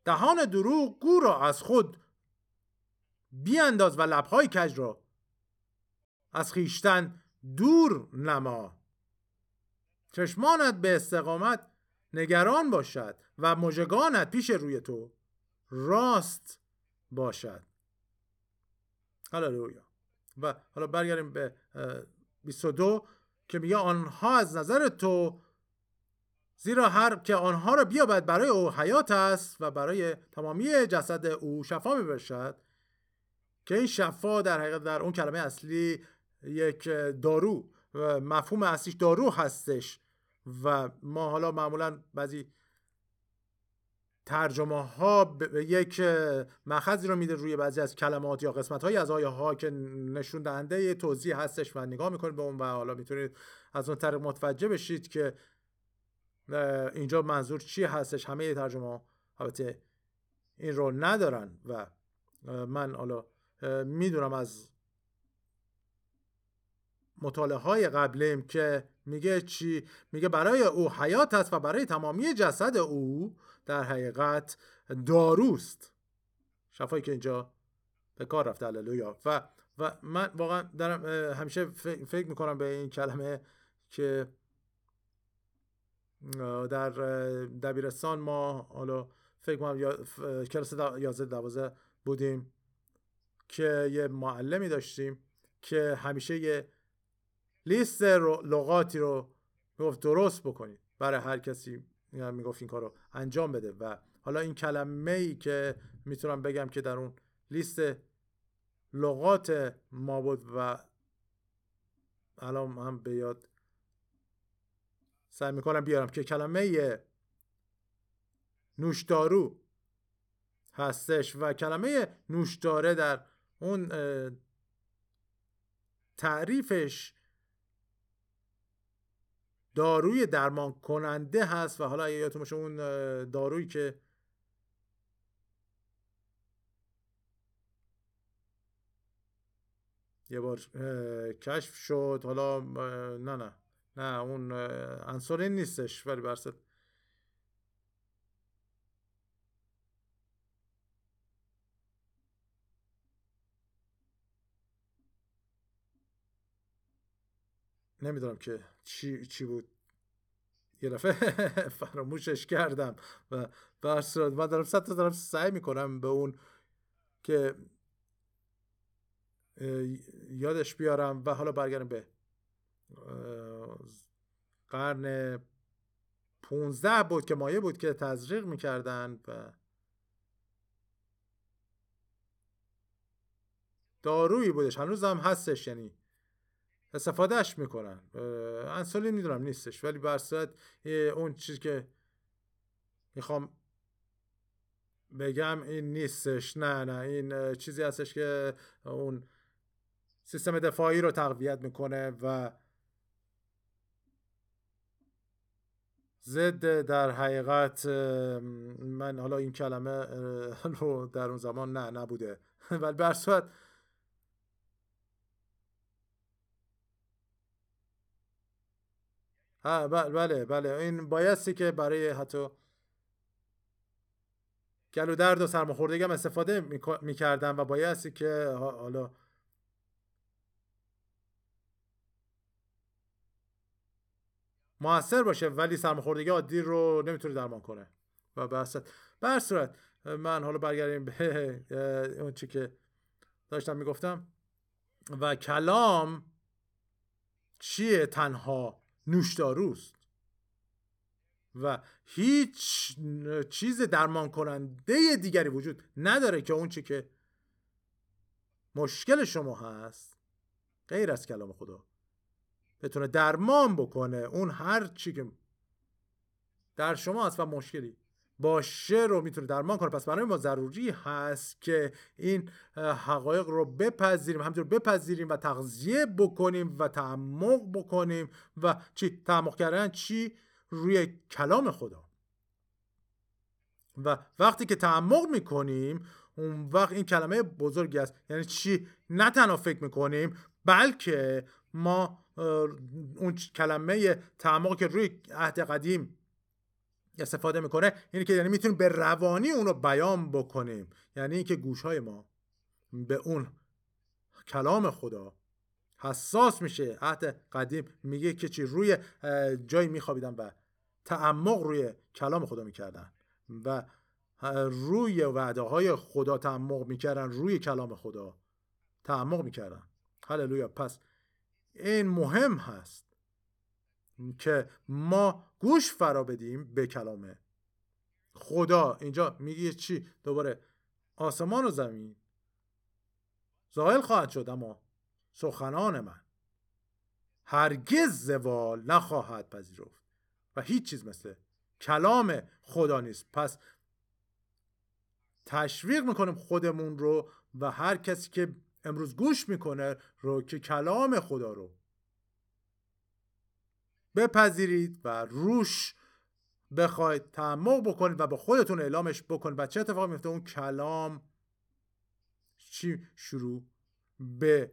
دهان دروغ گو را از خود بیانداز و لبهای کج را از خیشتن دور نما. چشمانت به استقامت نگران باشد و مژگانت پیش روی تو راست باشد. هللویا. و حالا برگردیم به 22 که میگه آنها از نظر تو زیرا هر که آنها را بیابد برای او حیات است و برای تمامی جسد او شفا می باشد که این شفا در حقیقت در اون کلمه اصلی یک دارو و مفهوم اصلیش دارو هستش و ما حالا معمولا بعضی ترجمه ها به یک مخزی رو میده روی بعضی از کلمات یا قسمت های از آیه ها که نشون دهنده توضیح هستش و نگاه می‌کنید به اون و حالا می‌تونید از اون طریق متوجه بشید که اینجا منظور چی هستش؟ همه ترجمه ها البته این رو ندارن و من حالا می‌دونم از مطالعه های قبلیم که میگه چی؟ میگه برای او حیات است و برای تمامی جسد او در حقیقت داروست. شفایی که اینجا به کار رفته هللویا. و و من واقعا دارم همیشه فکر می‌کنم به این کلمه که در دبیرستان ما حالا فکر کنم کلاس 11 12 بودیم که یه معلمی داشتیم که همیشه یه لیست لغاتی رو می‌گفت درست بکنید برای هر کسی می‌گفت این کار رو انجام بده. و حالا این کلمه ای که می‌تونم بگم که در اون لیست لغات ما بود و الان هم به یاد سعی می‌کنم بیارم که کلمه نوشدارو هستش و کلمه نوشداره در اون تعریفش داروی درمان کننده هست و حالا یادتون باشه اون دارویی که یه بار کشف شد حالا نه نه. نه اون انسولین نیستش ولی برسد نمی‌دونم که چی, چی بود. یه دفعه *laughs* فراموشش کردم و برس من دارم صد دارم سعی می‌کنم به اون که یادش بیارم و حالا برگردم به قرن پونزده بود که مایه بود که تزریق می‌کردن و دارویی بودش. هنوز هم هستش یعنی استفادهش می‌کنن. انسولین می‌دونم نیستش ولی بر اون چیزی که می‌خوام بگم این نیستش. نه نه این چیزی هستش که اون سیستم دفاعی رو تقویت می‌کنه و ضد در حقیقت من حالا این کلمه *laughs* رو در اون زمان نه نبوده. *laughs* ولی بر ها بله بله. این بایستی که برای حتی گلو درد و سرماخوردگی هم استفاده می‌کردن و بایستی که حالا موثر باشه ولی سرماخوردگی عادی رو نمی‌تونه درمان کنه. و به صورت من حالا برگردیم به *laughs* اون چی که داشتم می‌گفتم. و کلام چیه؟ تنها نوشداروست. و هیچ چیز درمان کننده دیگری وجود نداره که اون چی که مشکل شما هست غیر از کلام خدا. بتونه درمان بکنه اون هر چی که در شما هست و مشکلی باشه رو می‌تونه درمان کنه. پس برای ما ضروری هست که این حقایق رو بپذیریم همینطور بپذیریم و تغذیه بکنیم و تعمق بکنیم و چی؟ تعمق کردن چی؟ روی کلام خدا. و وقتی که تعمق می‌کنیم اون وقت این کلمه بزرگی است. یعنی چی؟ نه تنها فکر می‌کنیم بلکه ما اون کلمه تعمق که روی عهد قدیم استفاده می‌کنه اینه که یعنی می‌تونیم به روانی اون رو بیان بکنیم. یعنی اینکه گوشهای ما به اون کلام خدا حساس میشه. عهد قدیم میگه که چی؟ روی جایی میخوابیدن و تعمق روی کلام خدا می‌کردن و روی وعده های خدا تعمق می‌کردن روی کلام خدا تعمق می‌کردن. هللویا. پس این مهم هست که ما گوش فرا بدیم به کلام خدا اینجا میگه چی؟ دوباره آسمان و زمین. زائل خواهد شد اما سخنان من هرگز زوال نخواهد پذیرفت و هیچ چیز مثل کلام خدا نیست. پس تشویق می‌کنیم خودمون رو و هر کسی که امروز گوش می‌کنه رو که کلام خدا رو. بپذیرید و روش بخواید تعمق بکنید و با خودتون اعلامش بکنید. و چه اتفاقی میفته اون کلام چی شروع به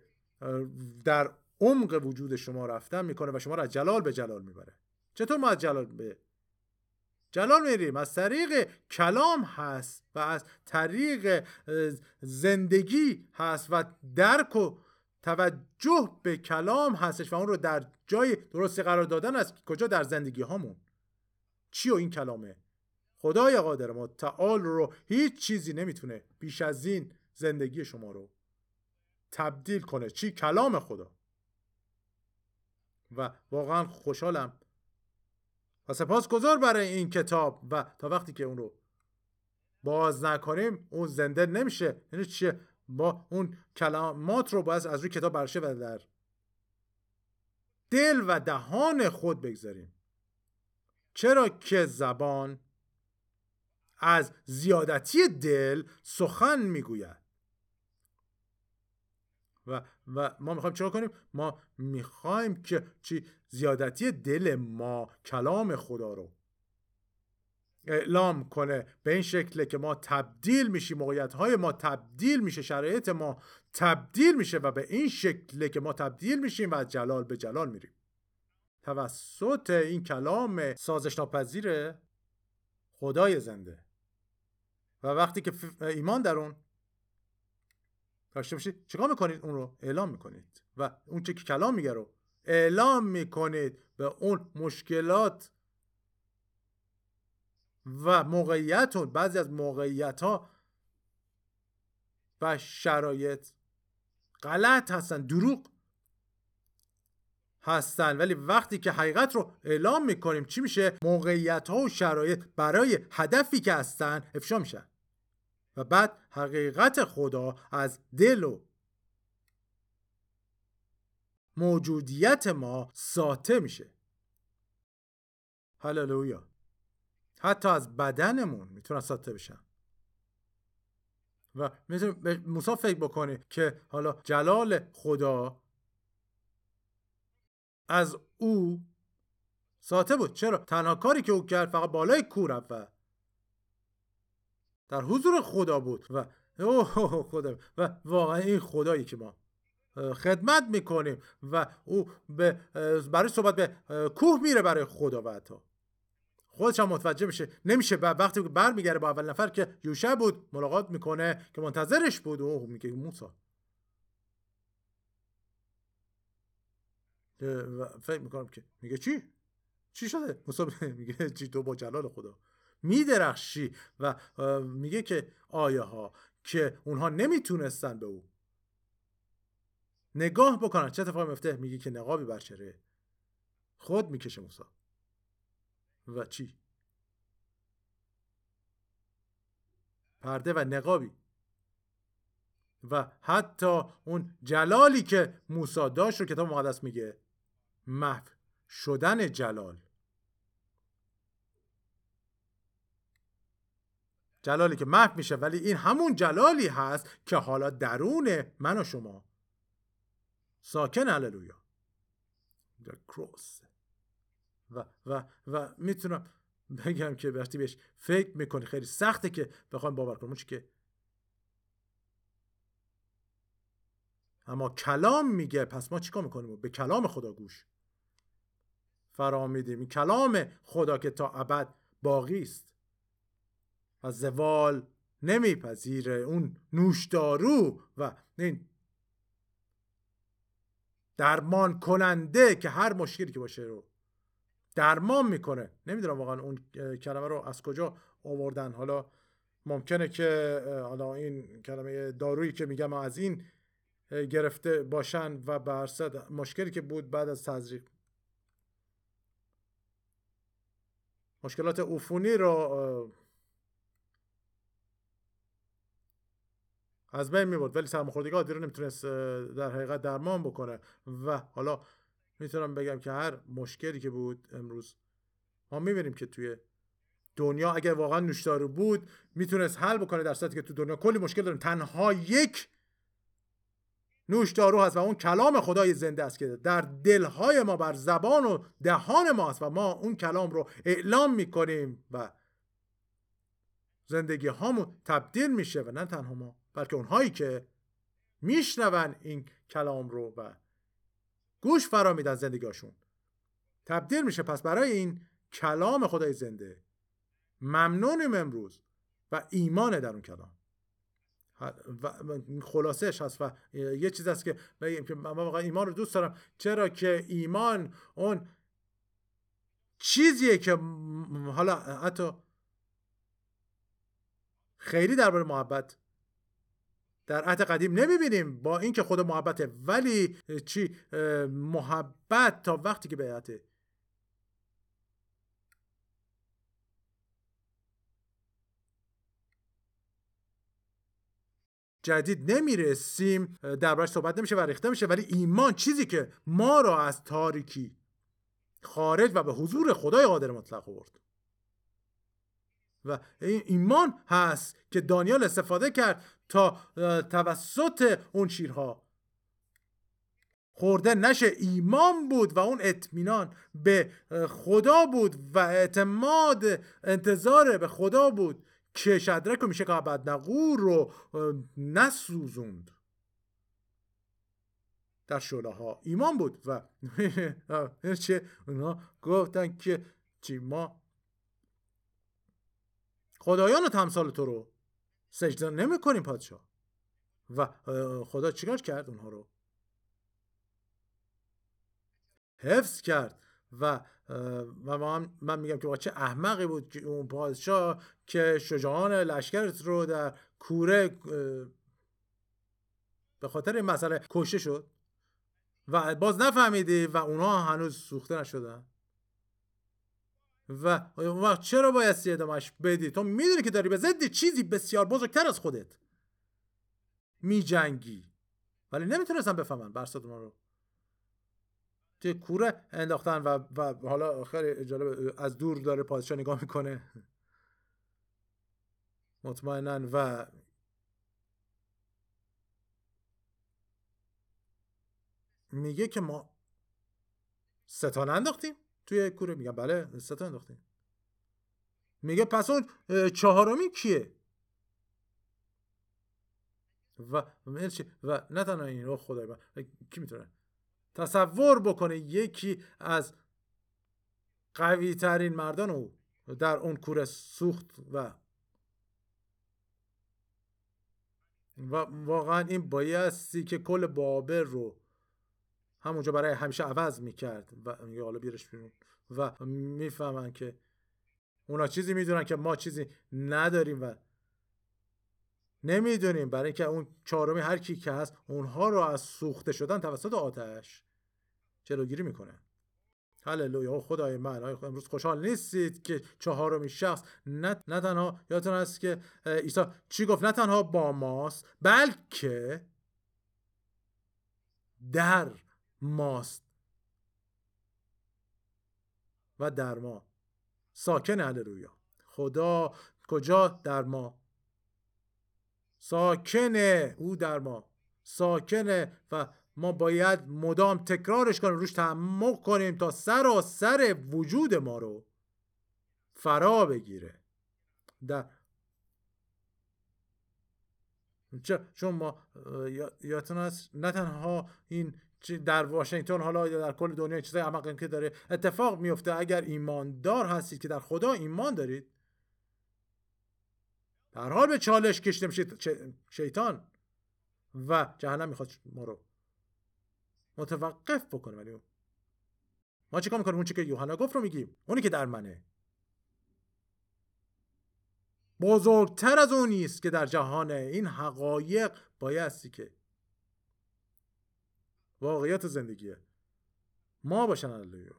در عمق وجود شما رفتن می‌کنه و شما رو از جلال به جلال می‌بره. چطور ما از جلال به جلال میریم. از طریق کلام هست و از طریق زندگی هست و درک و توجه به کلام هستش و اون رو در جای درستی قرار دادن است کجا؟ در زندگی هامون. چی و این کلامه؟ خدای قادر متعال رو هیچ چیزی نمی‌تونه بیش از این زندگی شما رو تبدیل کنه. چی؟ کلام خدا. و واقعا خوشحالم و سپاس گذار برای این کتاب و تا وقتی که اون رو باز نکنیم اون زنده نمیشه. یعنی چیه؟ با اون کلمات رو باید از روی کتاب برشه و در دل و دهان خود بگذاریم. چرا که زبان از زیادتی دل سخن می‌گوید. و, و ما می‌خوایم چرا کنیم؟ ما می‌خوایم که چی؟ زیادتی دل ما کلام خدا رو. اعلام کنه به این شکله که ما تبدیل میشیم موقعیت های ما تبدیل میشه شرایط ما تبدیل میشه و به این شکله که ما تبدیل میشیم و از جلال به جلال میریم. توسط این کلام سازش ناپذیر خدای زنده. و وقتی که ایمان در اون داشته باشید چیکار می‌کنید اون رو؟ اعلام می‌کنید. و اون چه که کلام میگه رو. اعلام می‌کنید به اون مشکلات و موقعیت بعضی از موقعیت ها و شرایط غلط هستن دروغ هستن. ولی وقتی که حقیقت رو اعلام می‌کنیم چی میشه؟ موقعیت ها و شرایط برای هدفی که هستن افشا میشن. و بعد حقیقت خدا از دل و موجودیت ما ساته میشه. هللویا. حتی از بدنمون می‌تونن ساته بشن. و می‌تونی به موسی فکر بکنی که حالا جلال خدا از او ساته بود. چرا؟ تنها کاری که او کرد فقط بالای کور و در حضور خدا بود و اوه خدا و واقعا این خدایی که ما خدمت می‌کنیم و او به برای صحبت به کوه میره برای خدا و حتی خودش هم متوجه میشه نمیشه و وقتی برمیگره با اول نفر که یوشع بود ملاقات می‌کنه که منتظرش بود. و میگه موسی. فکر می‌کنم که میگه چی؟ چی شده؟ موسی *laughs* میگه چی؟ تو با جلال خدا. میدرخشی و میگه که آیه ها که اونها نمی‌تونستن به او نگاه بکنن. چه اتفاقی میفته؟ میگه که نقابی بر خود می‌کشه موسی. و چی؟ پرده و نقابی. و حتی اون جلالی که موسی داشت رو کتاب مقدس میگه محو شدن جلال. جلالی که محو میشه ولی این همون جلالی هست که حالا درون من و شما. ساکن هللویا. در کروس و و و می‌تونم بگم که وقتی بهش فکر می‌کنی خیلی سخته که بخوایم باور کنیم که اما کلام میگه. پس ما چیکار می‌کنیم؟ به کلام خدا گوش. فرا میدیم. کلام خدا که تا ابد باقی است. و زوال نمیپذیره اون نوشدارو و این درمان کننده که هر مشکلی که باشه رو درمان می‌کنه. نمی‌دونم واقعا اون کلمه رو از کجا آوردن. حالا ممکنه که حالا این کلمه دارویی که میگم از این گرفته باشن و برصد مشکلی که بود بعد از تزریق. مشکلات عفونی رو از بین می ولی سرماخوردگی عادی رو نمی‌تونست در حقیقت درمان بکنه. و حالا می‌تونم بگم که هر مشکلی که بود امروز ما می‌بینیم که توی دنیا اگر واقعا نوشدارو بود می‌تونست حل بکنه در صورتی که تو دنیا کلی مشکل داریم. تنها یک نوشدارو هست و اون کلام خدای زنده است که در دلهای ما بر زبان و دهان ما است و ما اون کلام رو اعلام می‌کنیم و زندگی هامون تبدیل میشه و نه تنها ما. بلکه اونهایی که میشنون این کلام رو و گوش فرا میدن زندگیشون تبدیل میشه. پس برای این کلام خدای زنده ممنونیم امروز و ایمان در اون کلام. خلاصش هست و یه چیز هست که بگیم که من واقعا ایمان رو دوست دارم. چرا که ایمان اون چیزیه که حالا حتی خیلی درباره محبت در عهد قدیم نمی‌بینیم با اینکه خود محبته ولی چی محبت تا وقتی که به جدید نمی‌رسیم دربارش صحبت نمیشه و ریخته میشه ولی ایمان چیزی که ما را از تاریکی خارج و به حضور خدای قادر مطلق آورد. و ایمان هست که دانیال استفاده کرد تا توسط اون شیرها. خورده نشه ایمان بود و اون اطمینان به خدا بود و اعتماد انتظار به خدا بود که شدرک و میشه که نقور رو نسوزوند. در شله ها ایمان بود و *laughs* چه اونا گفتن که چی ما خدایان و تمثال تو رو سجده نمی کنیم پادشاه. و خدا چیکار کرد اونها رو؟ حفظ کرد. و و من میگم که چه احمقی بود که اون پادشاه که شجاعان لشکرت رو در کوره به خاطر این مسئله کشته شد. و باز نفهمیدی و اونها هنوز سوخته نشدن. و اون وقت چرا باید ادامش بدی؟ تو می‌دونی که داری به ضد چیزی بسیار بزرگتر از خودت. میجنگی. ولی نمی‌تونستم بفهمن برسات رو. توی کوره انداختن و, و حالا خیلی جالب از دور داره پادشاه نگاه می‌کنه. مطمئنا و میگه که ما ستان انداختیم توی کوره میگم بله ستان انداختیم میگه پس اون چهارمی کیه؟ و و نه تنها این رو خدای من. کی می‌تونه؟ تصور بکنه یکی از قوی ترین مردان او در اون کوره سوخت و و واقعا این بایستی که کل بابر رو همونجا برای همیشه عوض می‌کرد و میگه حالا بیرش بیرون. و می‌فهمن که اونا چیزی می‌دونن که ما چیزی نداریم و نمی‌دونیم. برای اینکه اون چهارمی هر کی که هست اونها رو از سوخته شدن توسط آتش جلوگیری می‌کنه. هللویا. خدای من. امروز خوشحال نیستید که چهارمی شخص نه, نه تنها یادتون هست که عیسی چی گفت؟ نه تنها با ماست بلکه در ماست. و در ما. ساکن هللویا. خدا کجا در ما؟ ساکنه او در ما. ساکنه و ما باید مدام تکرارش کنیم روش تعمق کنیم تا سر وجود ما رو فرا بگیره. در چون ما یادتون هست نه تنها این در واشنگتن حالا یا در کل دنیا چیزای عمق که داره اتفاق میفته اگر ایماندار هستید که در خدا ایمان دارید در حال به چالش کشیده میشید شیطان و جهنم می‌خواد ما رو متوقف بکنه. ولی ما چیکار می‌کنیم؟ اون چی که یوحنا گفت رو میگیم. اونی که در منه. بزرگتر از اون نیست که در جهان این حقایق بایستی که واقعیت زندگیه. ما باشن هللویا.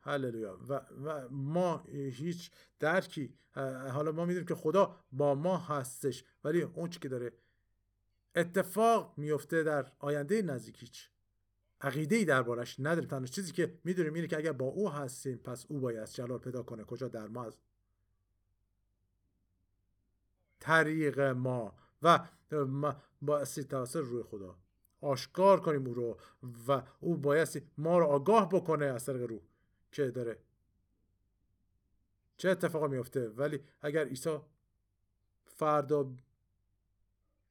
هللویا. و, و ما هیچ درکی حالا ما می‌دونیم که خدا با ما هستش ولی اون که داره اتفاق میفته در آینده نزدیک هیچ. عقیده ای دربارش نداریم. تنها چیزی که می‌دونیم اینه که اگر با او هستیم پس او باید جلال پیدا کنه. کجا؟ در ما هست. طریق ما. و بایستی توسط روی خدا. آشکار کنیم او رو و او بایستی ما رو آگاه بکنه از طریق روح که داره. چه اتفاقا میفته ولی اگر عیسی فردا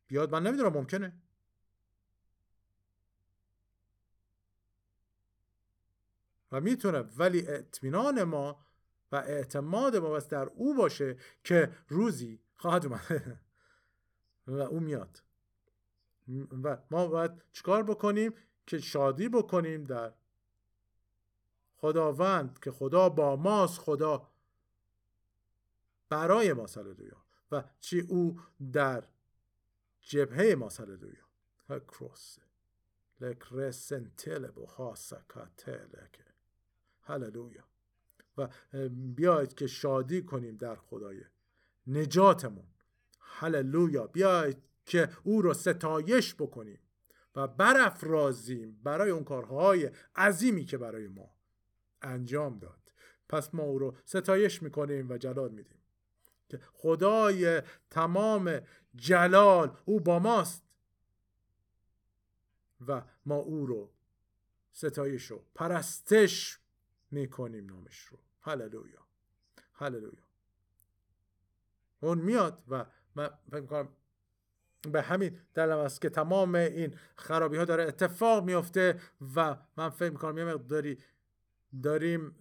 بیاد من نمی‌دونم ممکنه؟ و می‌تونه ولی اطمینان ما و اعتماد ما بس در او باشه که روزی خواهد اومد. *laughs* و او میاد. و ما باید چیکار بکنیم؟ که شادی بکنیم در خداوند که خدا با ماست خدا برای ما سلدویا و چی او در جبهه ما سلدویا کروس لکرسنتل بخاسکاتلک هللویا. و بیاید که شادی کنیم در خدای نجاتمون. هللویا. بیاید که او رو ستایش بکنیم و برافرازیم برای اون کارهای عظیمی که برای ما انجام داد. پس ما او رو ستایش می‌کنیم و جلال میدیم که خدای تمام جلال او با ماست و ما او رو ستایش رو پرستش می‌کنیم نامش رو. هللویا. هللویا. اون میاد و من فکر می‌کنم به همین دلیل است که تمام این خرابی ها داره اتفاق میفته و من فکر می‌کنم یه مقداری داریم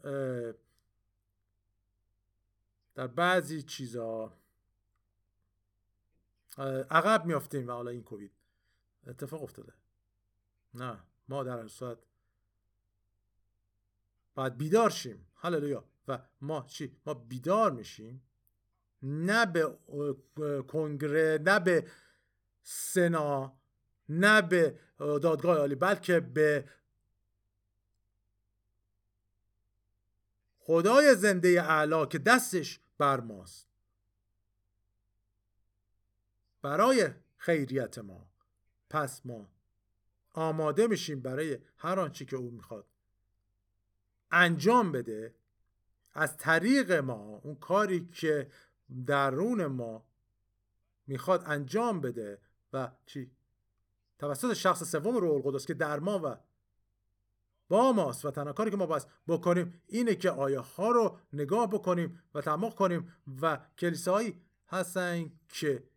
در بعضی چیزا عقب میافتیم و حالا این کووید اتفاق افتاده. نه ما در صورت باید بیدار شیم. هللویا. و ما چی؟ ما بیدار میشیم. نه به کنگره نه به سنا نه به دادگاه عالی بلکه به خدای زنده اعلا که دستش بر ماست. برای خیریت ما. پس ما آماده میشیم برای هر آنچه که او می‌خواد. انجام بده. از طریق ما اون کاری که درون ما می‌خواد انجام بده. و چی؟ توسط شخص سوم روح القدس که در ما و با ماست و تنها کاری که ما باید بکنیم اینه که آیه ها رو نگاه بکنیم و تعمق کنیم و کلیسایی هستن که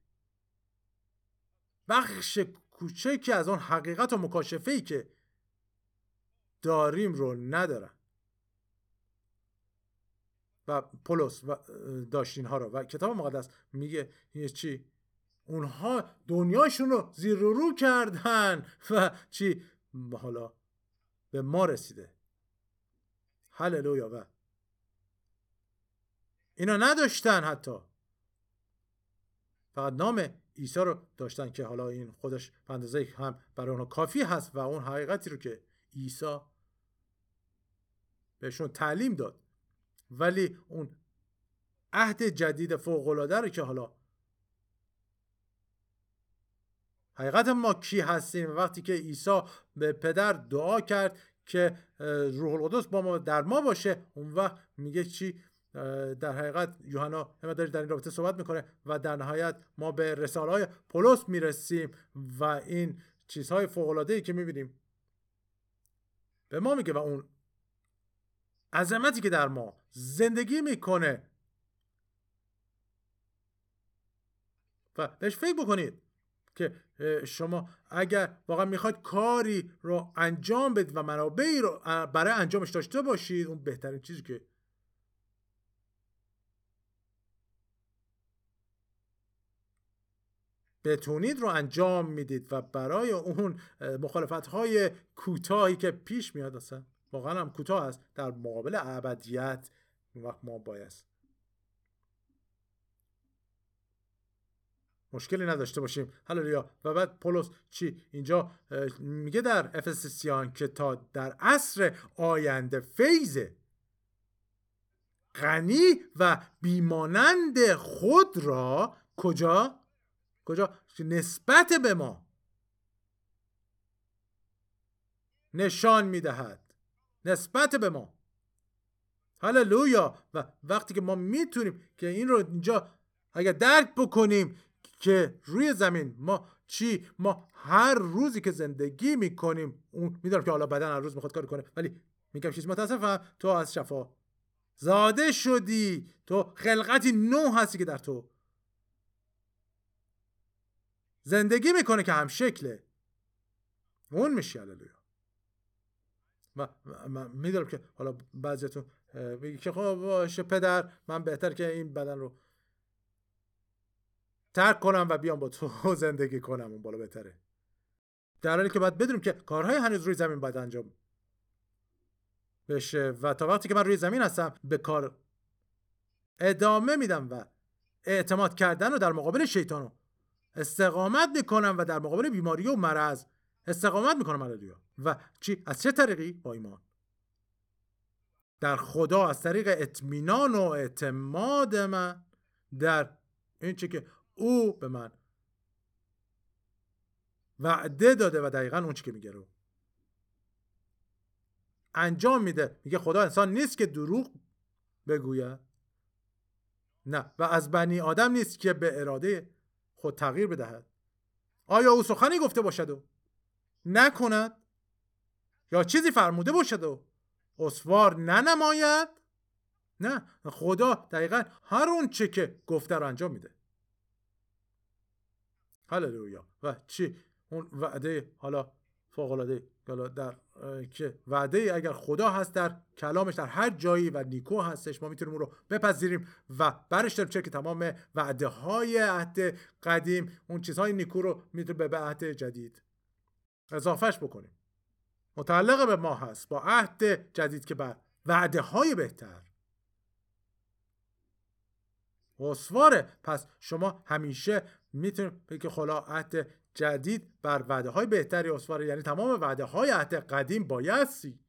بخش کوچکی از اون حقیقت و مکاشفه ای که داریم رو ندارن. و پولس و داشتین ها رو. و کتاب مقدس میگه چی؟ اونها دنیاشون رو زیر رو کردن. *laughs* و چی؟ حالا به ما رسیده. هللویا و. اینا نداشتن حتی. فقط نام عیسی رو داشتن که حالا این خودش به هم برای اونها کافی هست و اون حقیقتی رو که عیسی بهشون تعلیم داد. ولی اون عهد جدید فوق رو که حالا حقیقت ما کی هستیم؟ وقتی که عیسی به پدر دعا کرد که روح القدس با ما در ما باشه اون وقت میگه چی؟ در حقیقت یوحنا داره در این رابطه صحبت می‌کنه و در نهایت ما به رساله های پولس می‌رسیم و این چیزهای فوق ای که می‌بینیم به ما میگه و اون عظمتی که در ما زندگی می‌کنه. و بهش فکر بکنید. که شما اگر واقعا می‌خواید کاری رو انجام بدید و منابعی رو برای انجامش داشته باشید اون بهترین چیزی که بتونید رو انجام می‌دید و برای اون مخالفت های کوتاهی که پیش میاد اصلا واقعا هم کوتاه است در مقابل ابدیت وقت ما باید مشکلی نداشته باشیم. هللویا. و بعد پولس چی؟ اینجا میگه در افسسیان که تا در عصر آینده فیض غنی و بیمانند خود را کجا؟ کجا؟ نسبت به ما نشان می‌دهد. نسبت به ما. هللویا. و وقتی که ما می‌تونیم که این رو اینجا اگر درک بکنیم که روی زمین ما چی؟ ما هر روزی که زندگی می‌کنیم اون می‌دونم که حالا بدن هر روز می‌خواد کار کنه ولی میگم چیز متاسفم تو از شفا. زاده شدی. تو خلقتی نو هستی که در تو. زندگی می‌کنه که هم شکله. اون میشی هللویا. و من می‌دونم که حالا بعضیتون میگه که خب باشه پدر من بهتر که این بدن رو ترک کنم و بیام با تو *laughs* زندگی کنم اون بالا بهتره. در حالی که باید بدونیم که کارهای هنوز روی زمین باید انجام بشه و تا وقتی که من روی زمین هستم به کار ادامه میدم و اعتماد کردن رو در مقابل شیطان استقامت می‌کنم و در مقابل بیماری و مرض استقامت می‌کنم هللویا و چی؟ از چه طریقی؟ با ایمان. در خدا از طریق اطمینان و اعتماد من در این که او به من وعده داده و دقیقا اون چی که میگه رو. انجام میده. میگه خدا انسان نیست که دروغ بگوید. نه. و از بنی آدم نیست که به اراده خود تغییر بدهد. آیا او سخنی گفته باشد و نکند؟ یا چیزی فرموده باشد و اسوار ننماید؟ نه. خدا دقیقا هر اون چه که گفته رو انجام میده. هللویا و چی اون وعده حالا فوق العاده در که وعده اگر خدا هست در کلامش در هر جایی و نیکو هستش ما می‌تونیم اون رو بپذیریم و برش داریم چه که تمام وعده های عهد قدیم اون چیزهای نیکو رو می‌تونیم به عهد جدید اضافهش بکنیم متعلق به ما هست با عهد جدید که بر وعده های بهتر اسواره پس شما همیشه می‌تونید بگید خلا عهد جدید بر وعده های بهتری اسواره یعنی تمام وعده های عهد قدیم بایستی.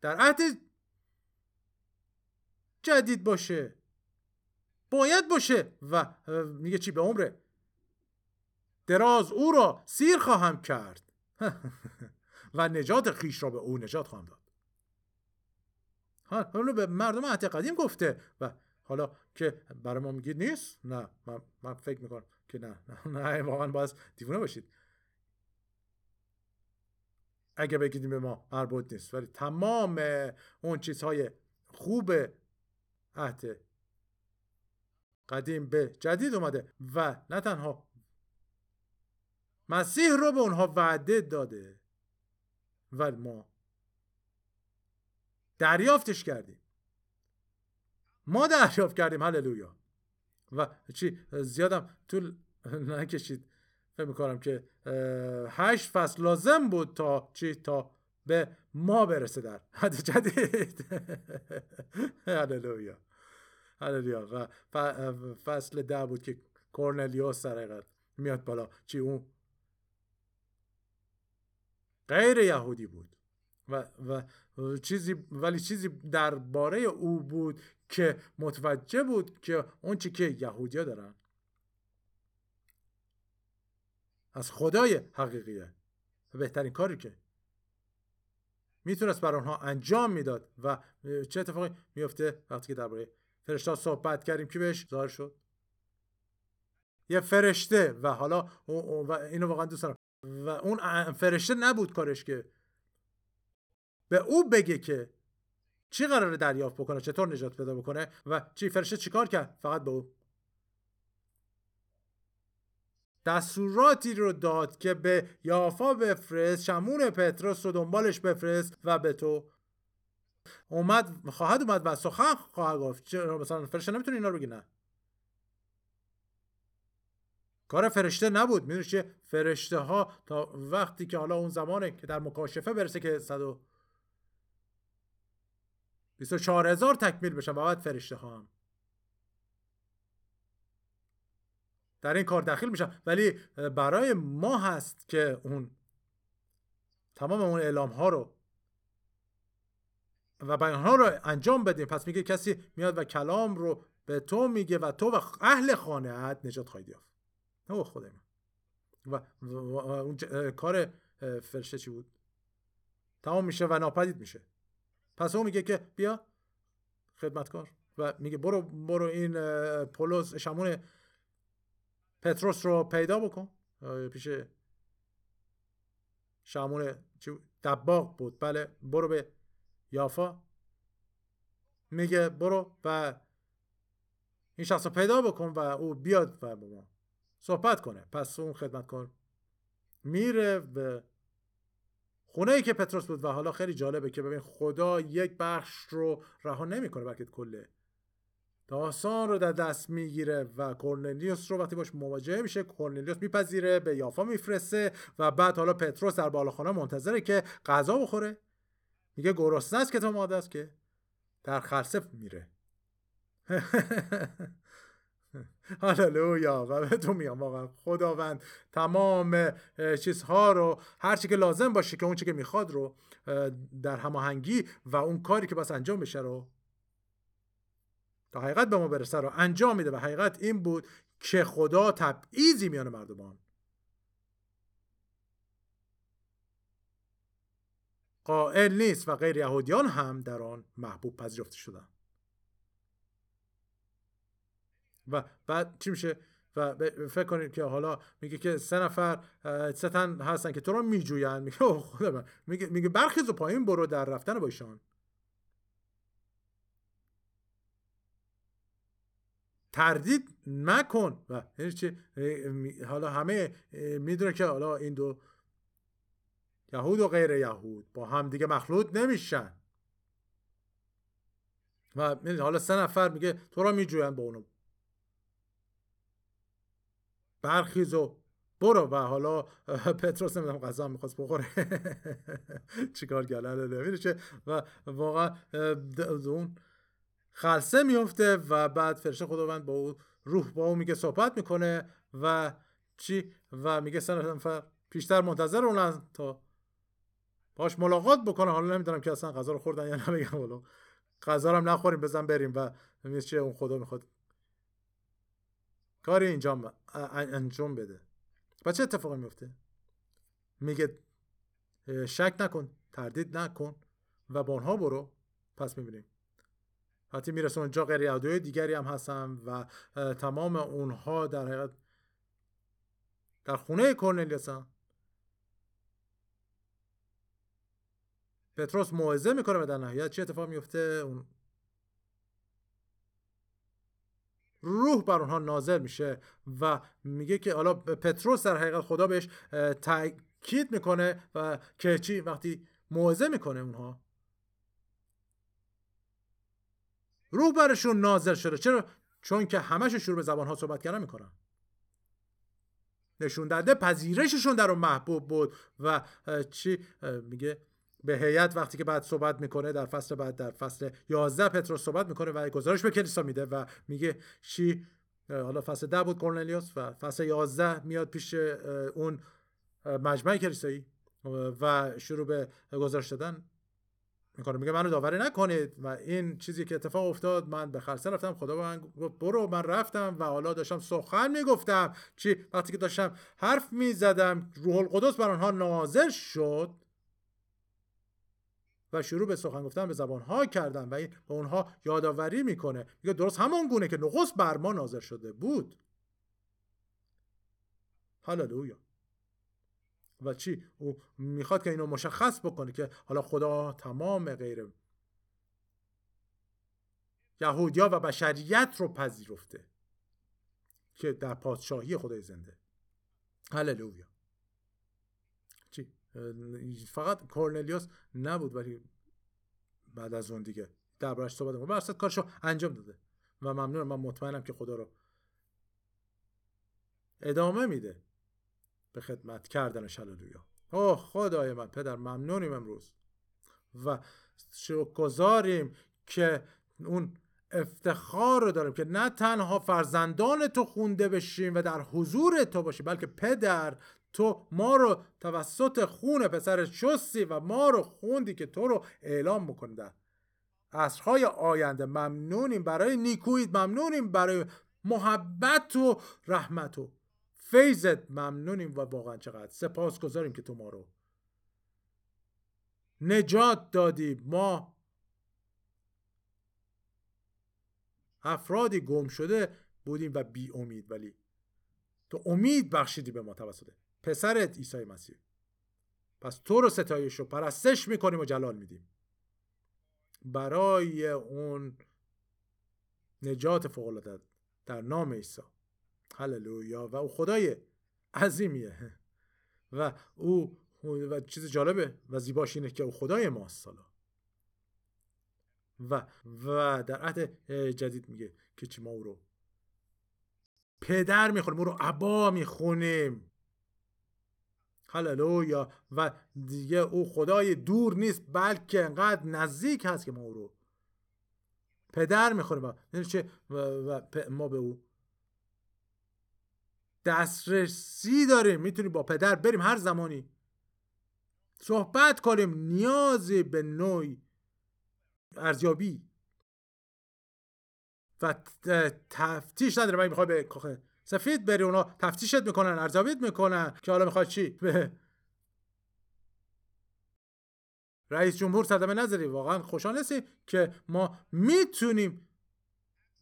در عهد جدید باشه. باید باشه. و میگه چی به عمره؟ دراز او را سیر خواهم کرد. *laughs* و نجات خیش را به او نجات خواهم داد. ها به مردم عهد قدیم گفته و حالا که برای ما میگید نیست؟ نه من, من فکر می‌کنم که نه. نه, *laughs* نه واقعا باید دیوونه باشید. اگه بگیدیم به ما مربوط نیست. ولی تمام اون چیزهای خوب عهد قدیم به جدید اومده و نه تنها مسیح رو به اونها وعده داده و ما دریافتش کردیم. ما دریافت کردیم هللویا. و چی؟ زیادم طول نکشید. فکر می‌کنم که هشت فصل لازم بود تا چی؟ تا به ما برسه در حد جدید. *laughs* هللویا. هللویا. و فصل ده بود که کورنلیوس در میاد بالا. چی؟ اون غیر یهودی بود. و, و چیزی ولی چیزی درباره او بود که متوجه بود که اون چی که یهودیا دارن. از خدای حقیقیه. و بهترین کاری که می‌تونست بر آنها انجام می‌داد و چه اتفاقی میفته وقتی که درباره فرشته صحبت کردیم که بهش ظاهر شد. یه فرشته و حالا و اینو واقعا دوست دارم. و اون فرشته نبود کارش که به او بگه که چی قراره دریافت بکنه؟ چطور نجات پیدا بکنه؟ و چی فرشته چیکار کرد؟ فقط به او. دستوراتی رو داد که به یافا بفرست شمون پتروس رو دنبالش بفرست و به تو. اومد خواهد اومد و سخن خواهد گفت. مثلا فرشته نمی‌تونه اینا رو بگی نه. کار فرشته نبود. می‌دونی چه فرشته ها تا وقتی که حالا اون زمانه که در مکاشفه برسه که 100 24 هزار تکمیل بشن و فرشته ها هم در این کار داخل میشن ولی برای ما هست که اون تمام اون اعلام ها رو و بیان ها رو انجام بدیم. پس میگه کسی میاد و کلام رو به تو میگه و تو و اهل خانه نجات خواهید یافت. او خدای من. و, و, اون کار فرشته چی بود؟ تمام میشه و ناپدید میشه. پس او میگه که بیا خدمتکار و میگه برو برو این پولس شمون پتروس رو پیدا بکن. پیش شمون دباغ بود. بله برو به یافا. میگه برو و این شخص رو پیدا بکن و او بیاد و با ما صحبت کنه. پس اون خدمتکار میره به خونه ای که پتروس بود و حالا خیلی جالبه که ببین خدا یک بخش رو رها نمی‌کنه بلکه کله. داستان رو در دست می‌گیره و کورنلیوس رو وقتی باش مواجه میشه کورنلیوس میپذیره به یافا میفرسته و بعد حالا پتروس در بالاخانه منتظره که غذا بخوره. میگه گرسنه است که تو ماده است که در خرسه میره. *laughs* هللویا و به تو میام. واقعا خداوند تمام چیزها رو هر چی که لازم باشه که اون چی که می‌خواد رو در هماهنگی و اون کاری که بس انجام بشه رو تا حقیقت به ما برسه رو انجام میده. و حقیقت این بود که خدا تبعیضی میان مردمان. قائل نیست و غیر یهودیان هم در آن محبوب پذیرفته شدن و بعد چی میشه؟ و فکر کنید که حالا میگه که سه نفر سه تن هستن که تو رو میجوین میگه خدا من میگه میگه برخیز و پایین برو در رفتن با ایشان. تردید نکن و یعنی چی؟ حالا همه می‌دونه که حالا این دو یهود و غیر یهود با هم دیگه مخلوط نمیشن. و حالا سه نفر میگه تو را میجوین با اونو. برخیز و برو و حالا پتروس نمی‌دونم غذا می‌خواست بخوره. *laughs* چیکار گلل چه؟ و واقعا اون خلصه میفته و بعد فرشته خداوند با او روح با او میگه صحبت می‌کنه و چی؟ و میگه سه نفر پیشتر منتظر اونن تا باش ملاقات بکنه. حالا نمی‌دونم که اصلا غذا رو خوردن یا نمیگم حالا. غذا رو هم نخوریم بزن بریم و چه اون خدا می‌خواد کاری اینجا انجام بده. و چه اتفاقی میفته؟ میگه شک نکن تردید نکن و با اونها برو. پس می‌بینیم. وقتی می‌رسه اونجا غیر دیگری هم هستن و تمام اونها در حقیقت در خونه کورنلیوس پتروس موعظه می‌کنه و در نهایت چه اتفاق میفته اون روح بر اونها نازل میشه و میگه که حالا پتروس در حقیقت خدا بهش تاکید می‌کنه و که چی وقتی موعظه می‌کنه اونها روح برشون نازل شده. چرا؟ چون که همشون شروع به زبانها صحبت کردن می‌کنن. نشون داده پذیرششون در اون محبوب بود و چی؟ میگه به هیئت وقتی که بعد صحبت می‌کنه در فصل بعد در فصل 11 پتروس صحبت می‌کنه و گزارش به کلیسا میده و میگه چی؟ حالا فصل ده بود کورنلیوس و فصل 11 میاد پیش اون مجمع کلیسایی و شروع به گزارش دادن می‌کنه. میگه منو داوری نکنید و این چیزی که اتفاق افتاد من به خلصه رفتم خدا من گفت برو من رفتم و حالا داشتم سخن می‌گفتم. چی؟ وقتی که داشتم حرف می‌زدم روح القدس بر آنها نازل شد و شروع به سخن گفتن به زبانها کردن و به اونها یادآوری می‌کنه. میگه درست همان گونه که نخست بر ما نازل شده بود. هللویا و چی؟ او می‌خواد که اینو مشخص بکنه که حالا خدا تمام غیر یهودیا و بشریت رو پذیرفته که در پادشاهی خدای زنده. هللویا فقط کورنلیوس نبود ولی بعد از اون دیگه دربارش صحبت کنه برصد کارشو انجام داده و ممنونم. من مطمئنم که خدا رو ادامه میده به خدمت کردنش هللویا اوه خدای من پدر ممنونیم امروز. و شکرگزاریم که اون افتخار رو داریم که نه تنها فرزندان تو خونده بشیم و در حضور تو باشیم بلکه پدر تو ما رو توسط خون پسر شستی و ما رو خوندی که تو رو اعلام بکنی در عصرهای آینده ممنونیم برای نیکویت ممنونیم برای محبت و رحمت و فیضت ممنونیم و واقعا چقدر سپاس گذاریم که تو ما رو. نجات دادی. ما افرادی گم شده بودیم و بی امید ولی تو امید بخشیدی به ما توسط. پسرت عیسی مسیح. پس تو رو ستایش رو پرستش می‌کنیم و جلال میدیم. برای اون نجات فوق در نام عیسی. هللویا. و او خدای عظیمیه. و او و چیز جالبه و زیباش اینه که او خدای ماست سالا و و در عهد جدید میگه که چی ما او رو پدر می‌خونیم او رو عبا می‌خونیم. هللویا. و دیگه او خدای دور نیست بلکه انقدر نزدیک هست که ما او رو. پدر می‌خوریم و, و ما به او دسترسی داریم. می‌تونیم با پدر بریم هر زمانی. صحبت کنیم. نیازی به نوعی ارزیابی. و تفتیش نداره. من می‌خوای به کاخ سفید بری اونا تفتیشت می‌کنن ارزیابیت می‌کنن. که حالا می‌خواد چی؟ *laughs* رئیس جمهور صدمه نذاری. واقعا خوشحال نیستی که ما می‌تونیم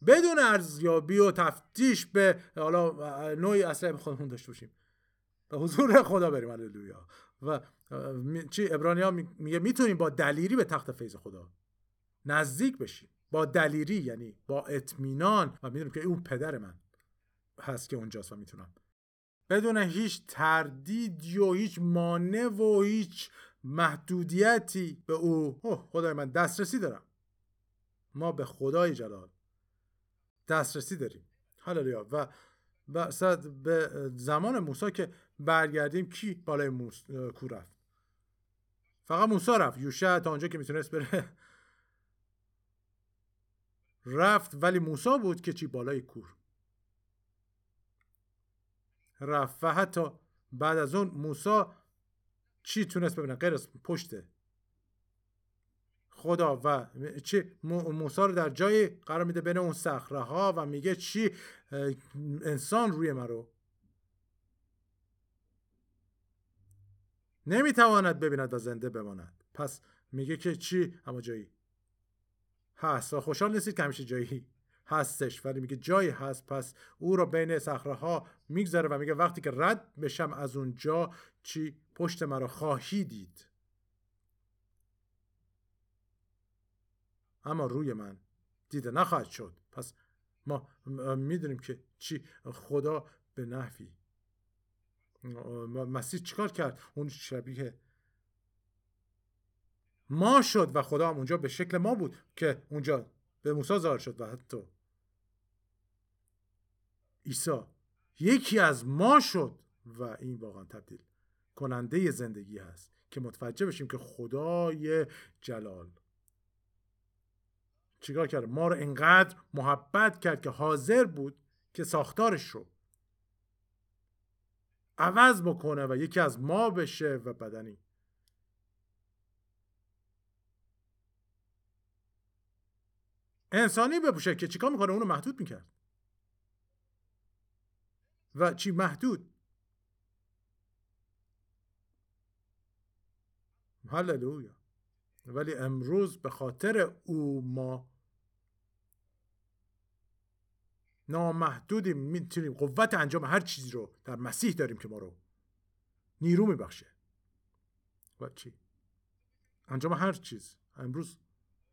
بدون ارزیابی و تفتیش به حالا نوعی اصلا خودمون داشته باشیم. به حضور خدا بریم. هللویا. و چی؟ ابرانیا میگه می‌تونیم با دلیری به تخت فیض خدا نزدیک بشیم. با دلیری یعنی با اطمینان. و می‌دونیم که اون پدر من. هست که اونجاست و می‌تونم. بدون هیچ تردیدی و هیچ مانع و هیچ محدودیتی به او اوه خدای من دسترسی دارم. ما به خدای جلال دسترسی داریم. هللویا. و و به زمان موسی که برگردیم کی بالای موس... کو رفت؟ فقط موسی رفت. یوشع تا اونجا که می‌تونست بره. *laughs* رفت ولی موسی بود که چی؟ بالای کور رفت و حتی بعد از اون موسی چی تونست ببینه؟ غیر از پشت. خدا و چی؟ موسی رو در جای قرار میده بین اون صخره ها و میگه چی؟ انسان روی من رو. نمی‌تواند ببیند و زنده بماند. پس میگه که چی؟ اما جایی. هست. و خوشحال نیستید که همیشه جایی هستش. ولی میگه جایی هست پس او رو بین صخره ها می‌گذاره و میگه وقتی که رد بشم از اونجا چی؟ پشت مرا خواهی دید. اما روی من دیده نخواهد شد. پس ما می‌دونیم که چی؟ خدا به نحوی. مسیح چیکار کرد؟ اون شبیه ما شد و خدا هم اونجا به شکل ما بود که اونجا به موسی ظاهر شد و حتی عیسی یکی از ما شد و این واقعا تبدیل کننده زندگی هست که متوجه بشیم که خدای جلال. چیکار کرد؟ ما رو انقدر محبت کرد که حاضر بود که ساختارش رو عوض بکنه و یکی از ما بشه و بدنی. انسانی بپوشه که چیکار می‌کنه؟ اونو محدود می‌کرد. و چی محدود. هللویا. ولی امروز به خاطر او ما نامحدودی می‌تونیم قوت انجام هر چیزی رو در مسیح داریم که ما رو نیرو میبخشه. و چی؟ انجام هر چیز. امروز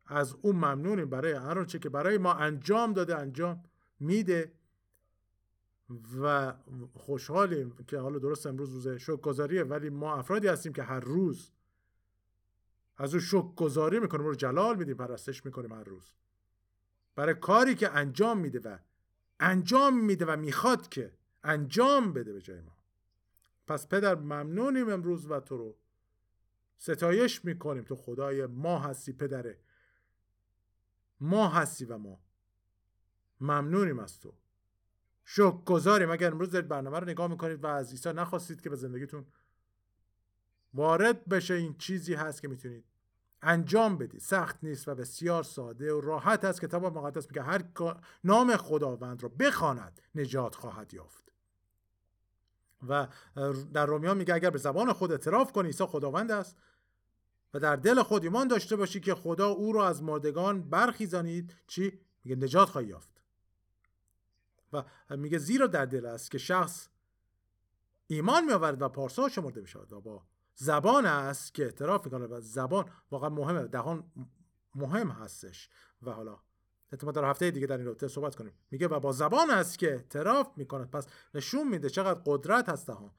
از اون ممنونیم برای هر چه که برای ما انجام داده انجام میده. و خوشحالیم که حالا درست امروز روز شکرگزاریه ولی ما افرادی هستیم که هر روز از او شکر گذاری می‌کنیم رو جلال میدیم پرستش می‌کنیم هر روز. برای کاری که انجام میده و انجام میده و می‌خواد که انجام بده به جای ما. پس پدر ممنونیم امروز و تو رو. ستایش می‌کنیم. تو خدای ما هستی پدره. ما هستی و ما. ممنونیم از تو. شکر گذاریم اگر امروز دارید برنامه رو نگاه می‌کنید و از عیسی نخواستید که به زندگیتون وارد بشه این چیزی هست که می‌تونید انجام بدید. سخت نیست و بسیار ساده و راحت است. کتاب مقدس میگه هر نام خداوند رو بخواند نجات خواهد یافت. و در رومیان میگه اگر به زبان خود اعتراف کنی عیسی خداوند است و در دل خود ایمان داشته باشی که خدا او را از مردگان برخیزانید چی؟ میگه نجات خواهی یافت. و میگه زیرا در دل است که شخص ایمان میآورد و پارسا شمرده بشود و با زبان است که اعتراف می‌کنه و زبان واقعا مهمه دهان مهم هستش. و حالا احتمال در هفته دیگه در این رابطه صحبت کنیم. میگه و با زبان است که اعتراف می‌کند. پس نشون میده چقدر قدرت هست دهان.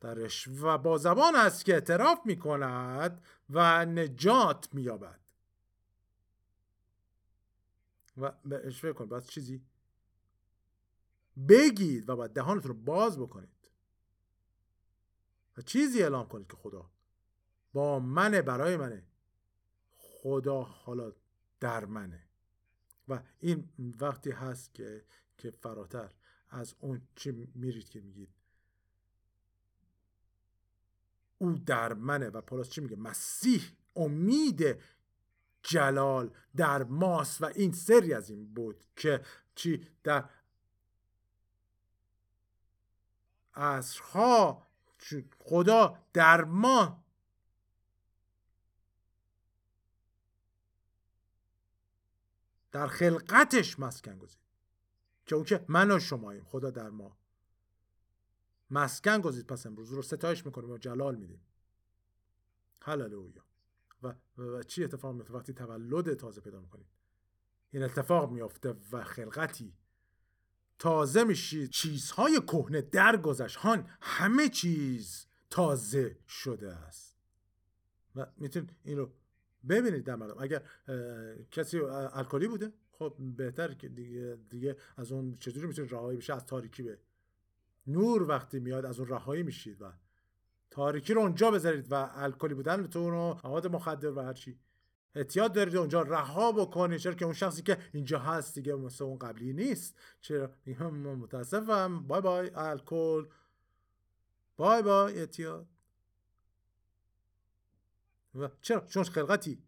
درش. و با زبان است که اعتراف می‌کند و نجات مییابد. و بهش فکر کن بس چیزی بگید و باید دهانتون رو باز بکنید. و چیزی اعلام کنید که خدا با منه برای منه. خدا حالا در منه. و این وقتی هست که که فراتر از اون چی میرید که میگید. او در منه و پولس چی میگه؟ مسیح امید جلال در ماست و این سری از این بود که چی در عصرها خدا در ما در خلقتش مسکن گذید که اون که من و شماییم خدا در ما مسکن گذید پس امروز رو ستایش می‌کنیم و جلال میدیم. هللویا. و, و, چی اتفاق میفته وقتی تولد تازه پیدا می‌کنید؟ این اتفاق میافته و خلقتی. تازه میشید چیزهای کهنه درگذشت هان همه چیز تازه شده است. و می‌تونید این رو ببینید در مردم اگر کسی الکلی بوده خب بهتر که دیگه, دیگه از اون چجوری می‌تونید رهایی بشه؟ از تاریکی به نور وقتی میاد از اون رهایی میشید و تاریکی رو اونجا بذارید و الکلی بودن تو رو مواد مخدر و هرچی. احتیاط دارید اونجا رها بکنید چرا که اون شخصی که اینجا هست دیگه مثل اون قبلی نیست. چرا؟ متاسفم. بای بای الکل. بای بای احتیاط. و چرا؟ چون خلقتی.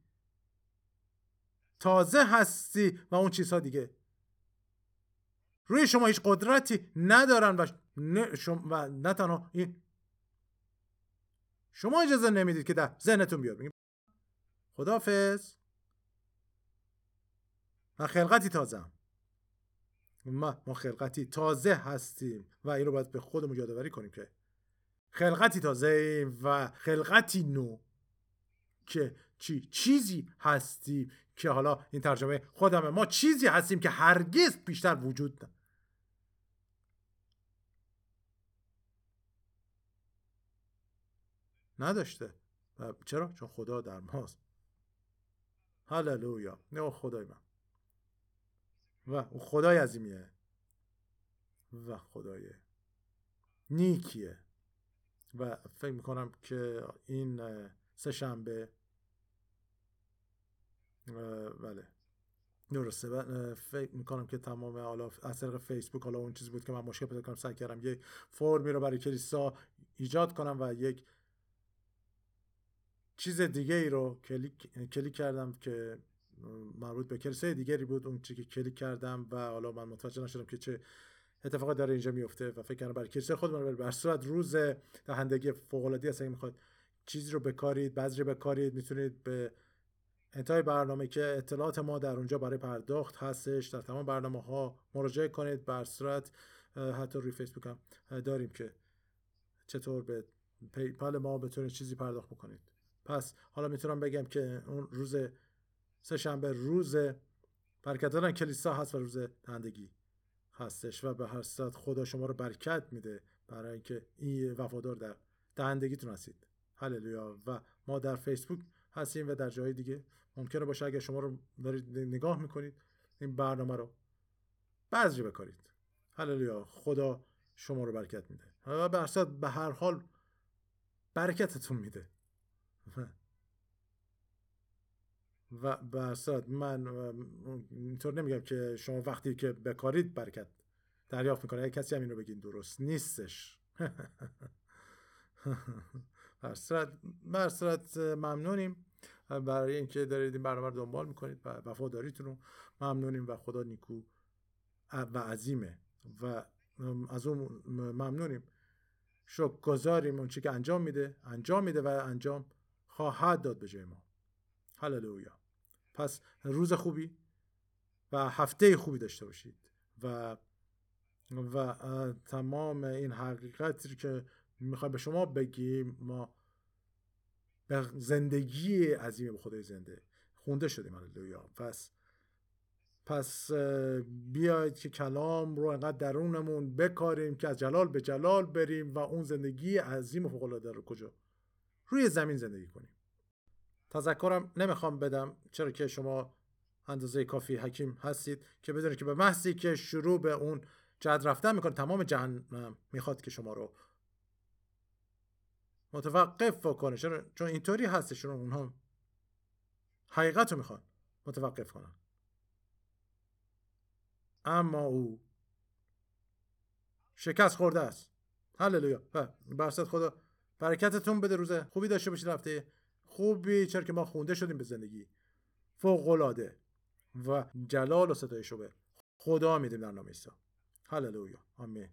تازه هستی و اون چیزها دیگه. روی شما هیچ قدرتی ندارن و نه, شما و نه تنها این شما اجازه نمی‌دید که در ذهنتون بیاد. بگیم خدافز من خلقتی تازه ما ما خلقتی تازه هستیم و این رو باید به خودمون یادآوری کنیم که خلقتی تازه و خلقتی نو که چی چیزی هستیم که حالا این ترجمه خودمه. ما چیزی هستیم که هرگز بیشتر وجود نه نداشته. چرا؟ چون خدا در ماست. هللویا. نه خدای من. و او خدای عظیمیه. و خدای نیکیه. و فکر می‌کنم که این سه شنبه بله. درسته. فکر می‌کنم که تمام حالا از طریق فیسبوک حالا اون چیزی بود که من مشکل پیدا کنم سعی کردم یه فرمی رو برای کلیسا ایجاد کنم و یک چیز دیگه ای رو کلیک, کلیک کردم که مربوط به کلیسای دیگری بود. اون چیزی که کلیک کردم و حالا من متوجه نشدم که چه اتفاقی داره اینجا میفته و فکر کردم برای کلیسای خودم برای به هر صورت روز دهندگی فوق العاده است می‌خواد چیزی رو بکارید بذری بکارید می‌تونید به انتهای برنامه که اطلاعات ما در اونجا برای پرداخت هستش در تمام برنامه ها مراجعه کنید. به هر صورت حتی روی فیسبوک هم داریم که چطور به پیپل ما بتونید چیزی پرداخت بکنید. پس حالا می‌تونم بگم که اون روز سه شنبه روز برکت دادن کلیسا هست و روز دهندگی هستش و به هر صورت خدا شما رو برکت میده برای اینکه این وفادار در دهندگیتون هستید. هللویا. و ما در فیسبوک هستیم و در جای دیگه ممکنه باشه اگر شما رو دارید نگاه می‌کنید این برنامه رو بعضی بکارید. هللویا. خدا شما رو برکت میده و به به هر حال برکتتون میده. و به من اینطور نمیگم که شما وقتی که بکارید برکت دریافت می‌کنه. کسی هم اینو بگین درست نیستش. *laughs* برصورت ممنونیم برای اینکه دارید این برنامه رو دنبال می‌کنید و وفاداریتون رو ممنونیم و خدا نیکو و عظیمه و از اون ممنونیم. شکر گذاریم اون چی که انجام میده. انجام میده و انجام خواهد داد به جای ما. هللویا. پس روز خوبی و هفته خوبی داشته باشید و و تمام این حقیقتی که می‌خوایم به شما بگیم ما به زندگی عظیم به خدای زنده خونده شدیم. هللویا. پس پس بیاید که کلام رو انقدر درونمون بکاریم که از جلال به جلال بریم و اون زندگی عظیم و فوق‌العاده رو کجا روی زمین زندگی کنیم. تذکرم نمی‌خوام بدم چرا که شما اندازه کافی حکیم هستید که بدونید که به محضی که شروع به اون جد رفتن می‌کنه تمام جهنم می‌خواد که شما رو متوقف کنه چون اینطوری هستش چون اونها حقیقت رو می‌خوان متوقف کنن. اما او شکست خورده است. هللویا. برصد خدا. برکتتون بده روز خوبی داشته باشید هفته. خوبی. چرا که ما خونده شدیم به زندگی. فوق العاده و جلال و ستایش رو به خدا میدیم در نام عیسی. هللویا. آمین.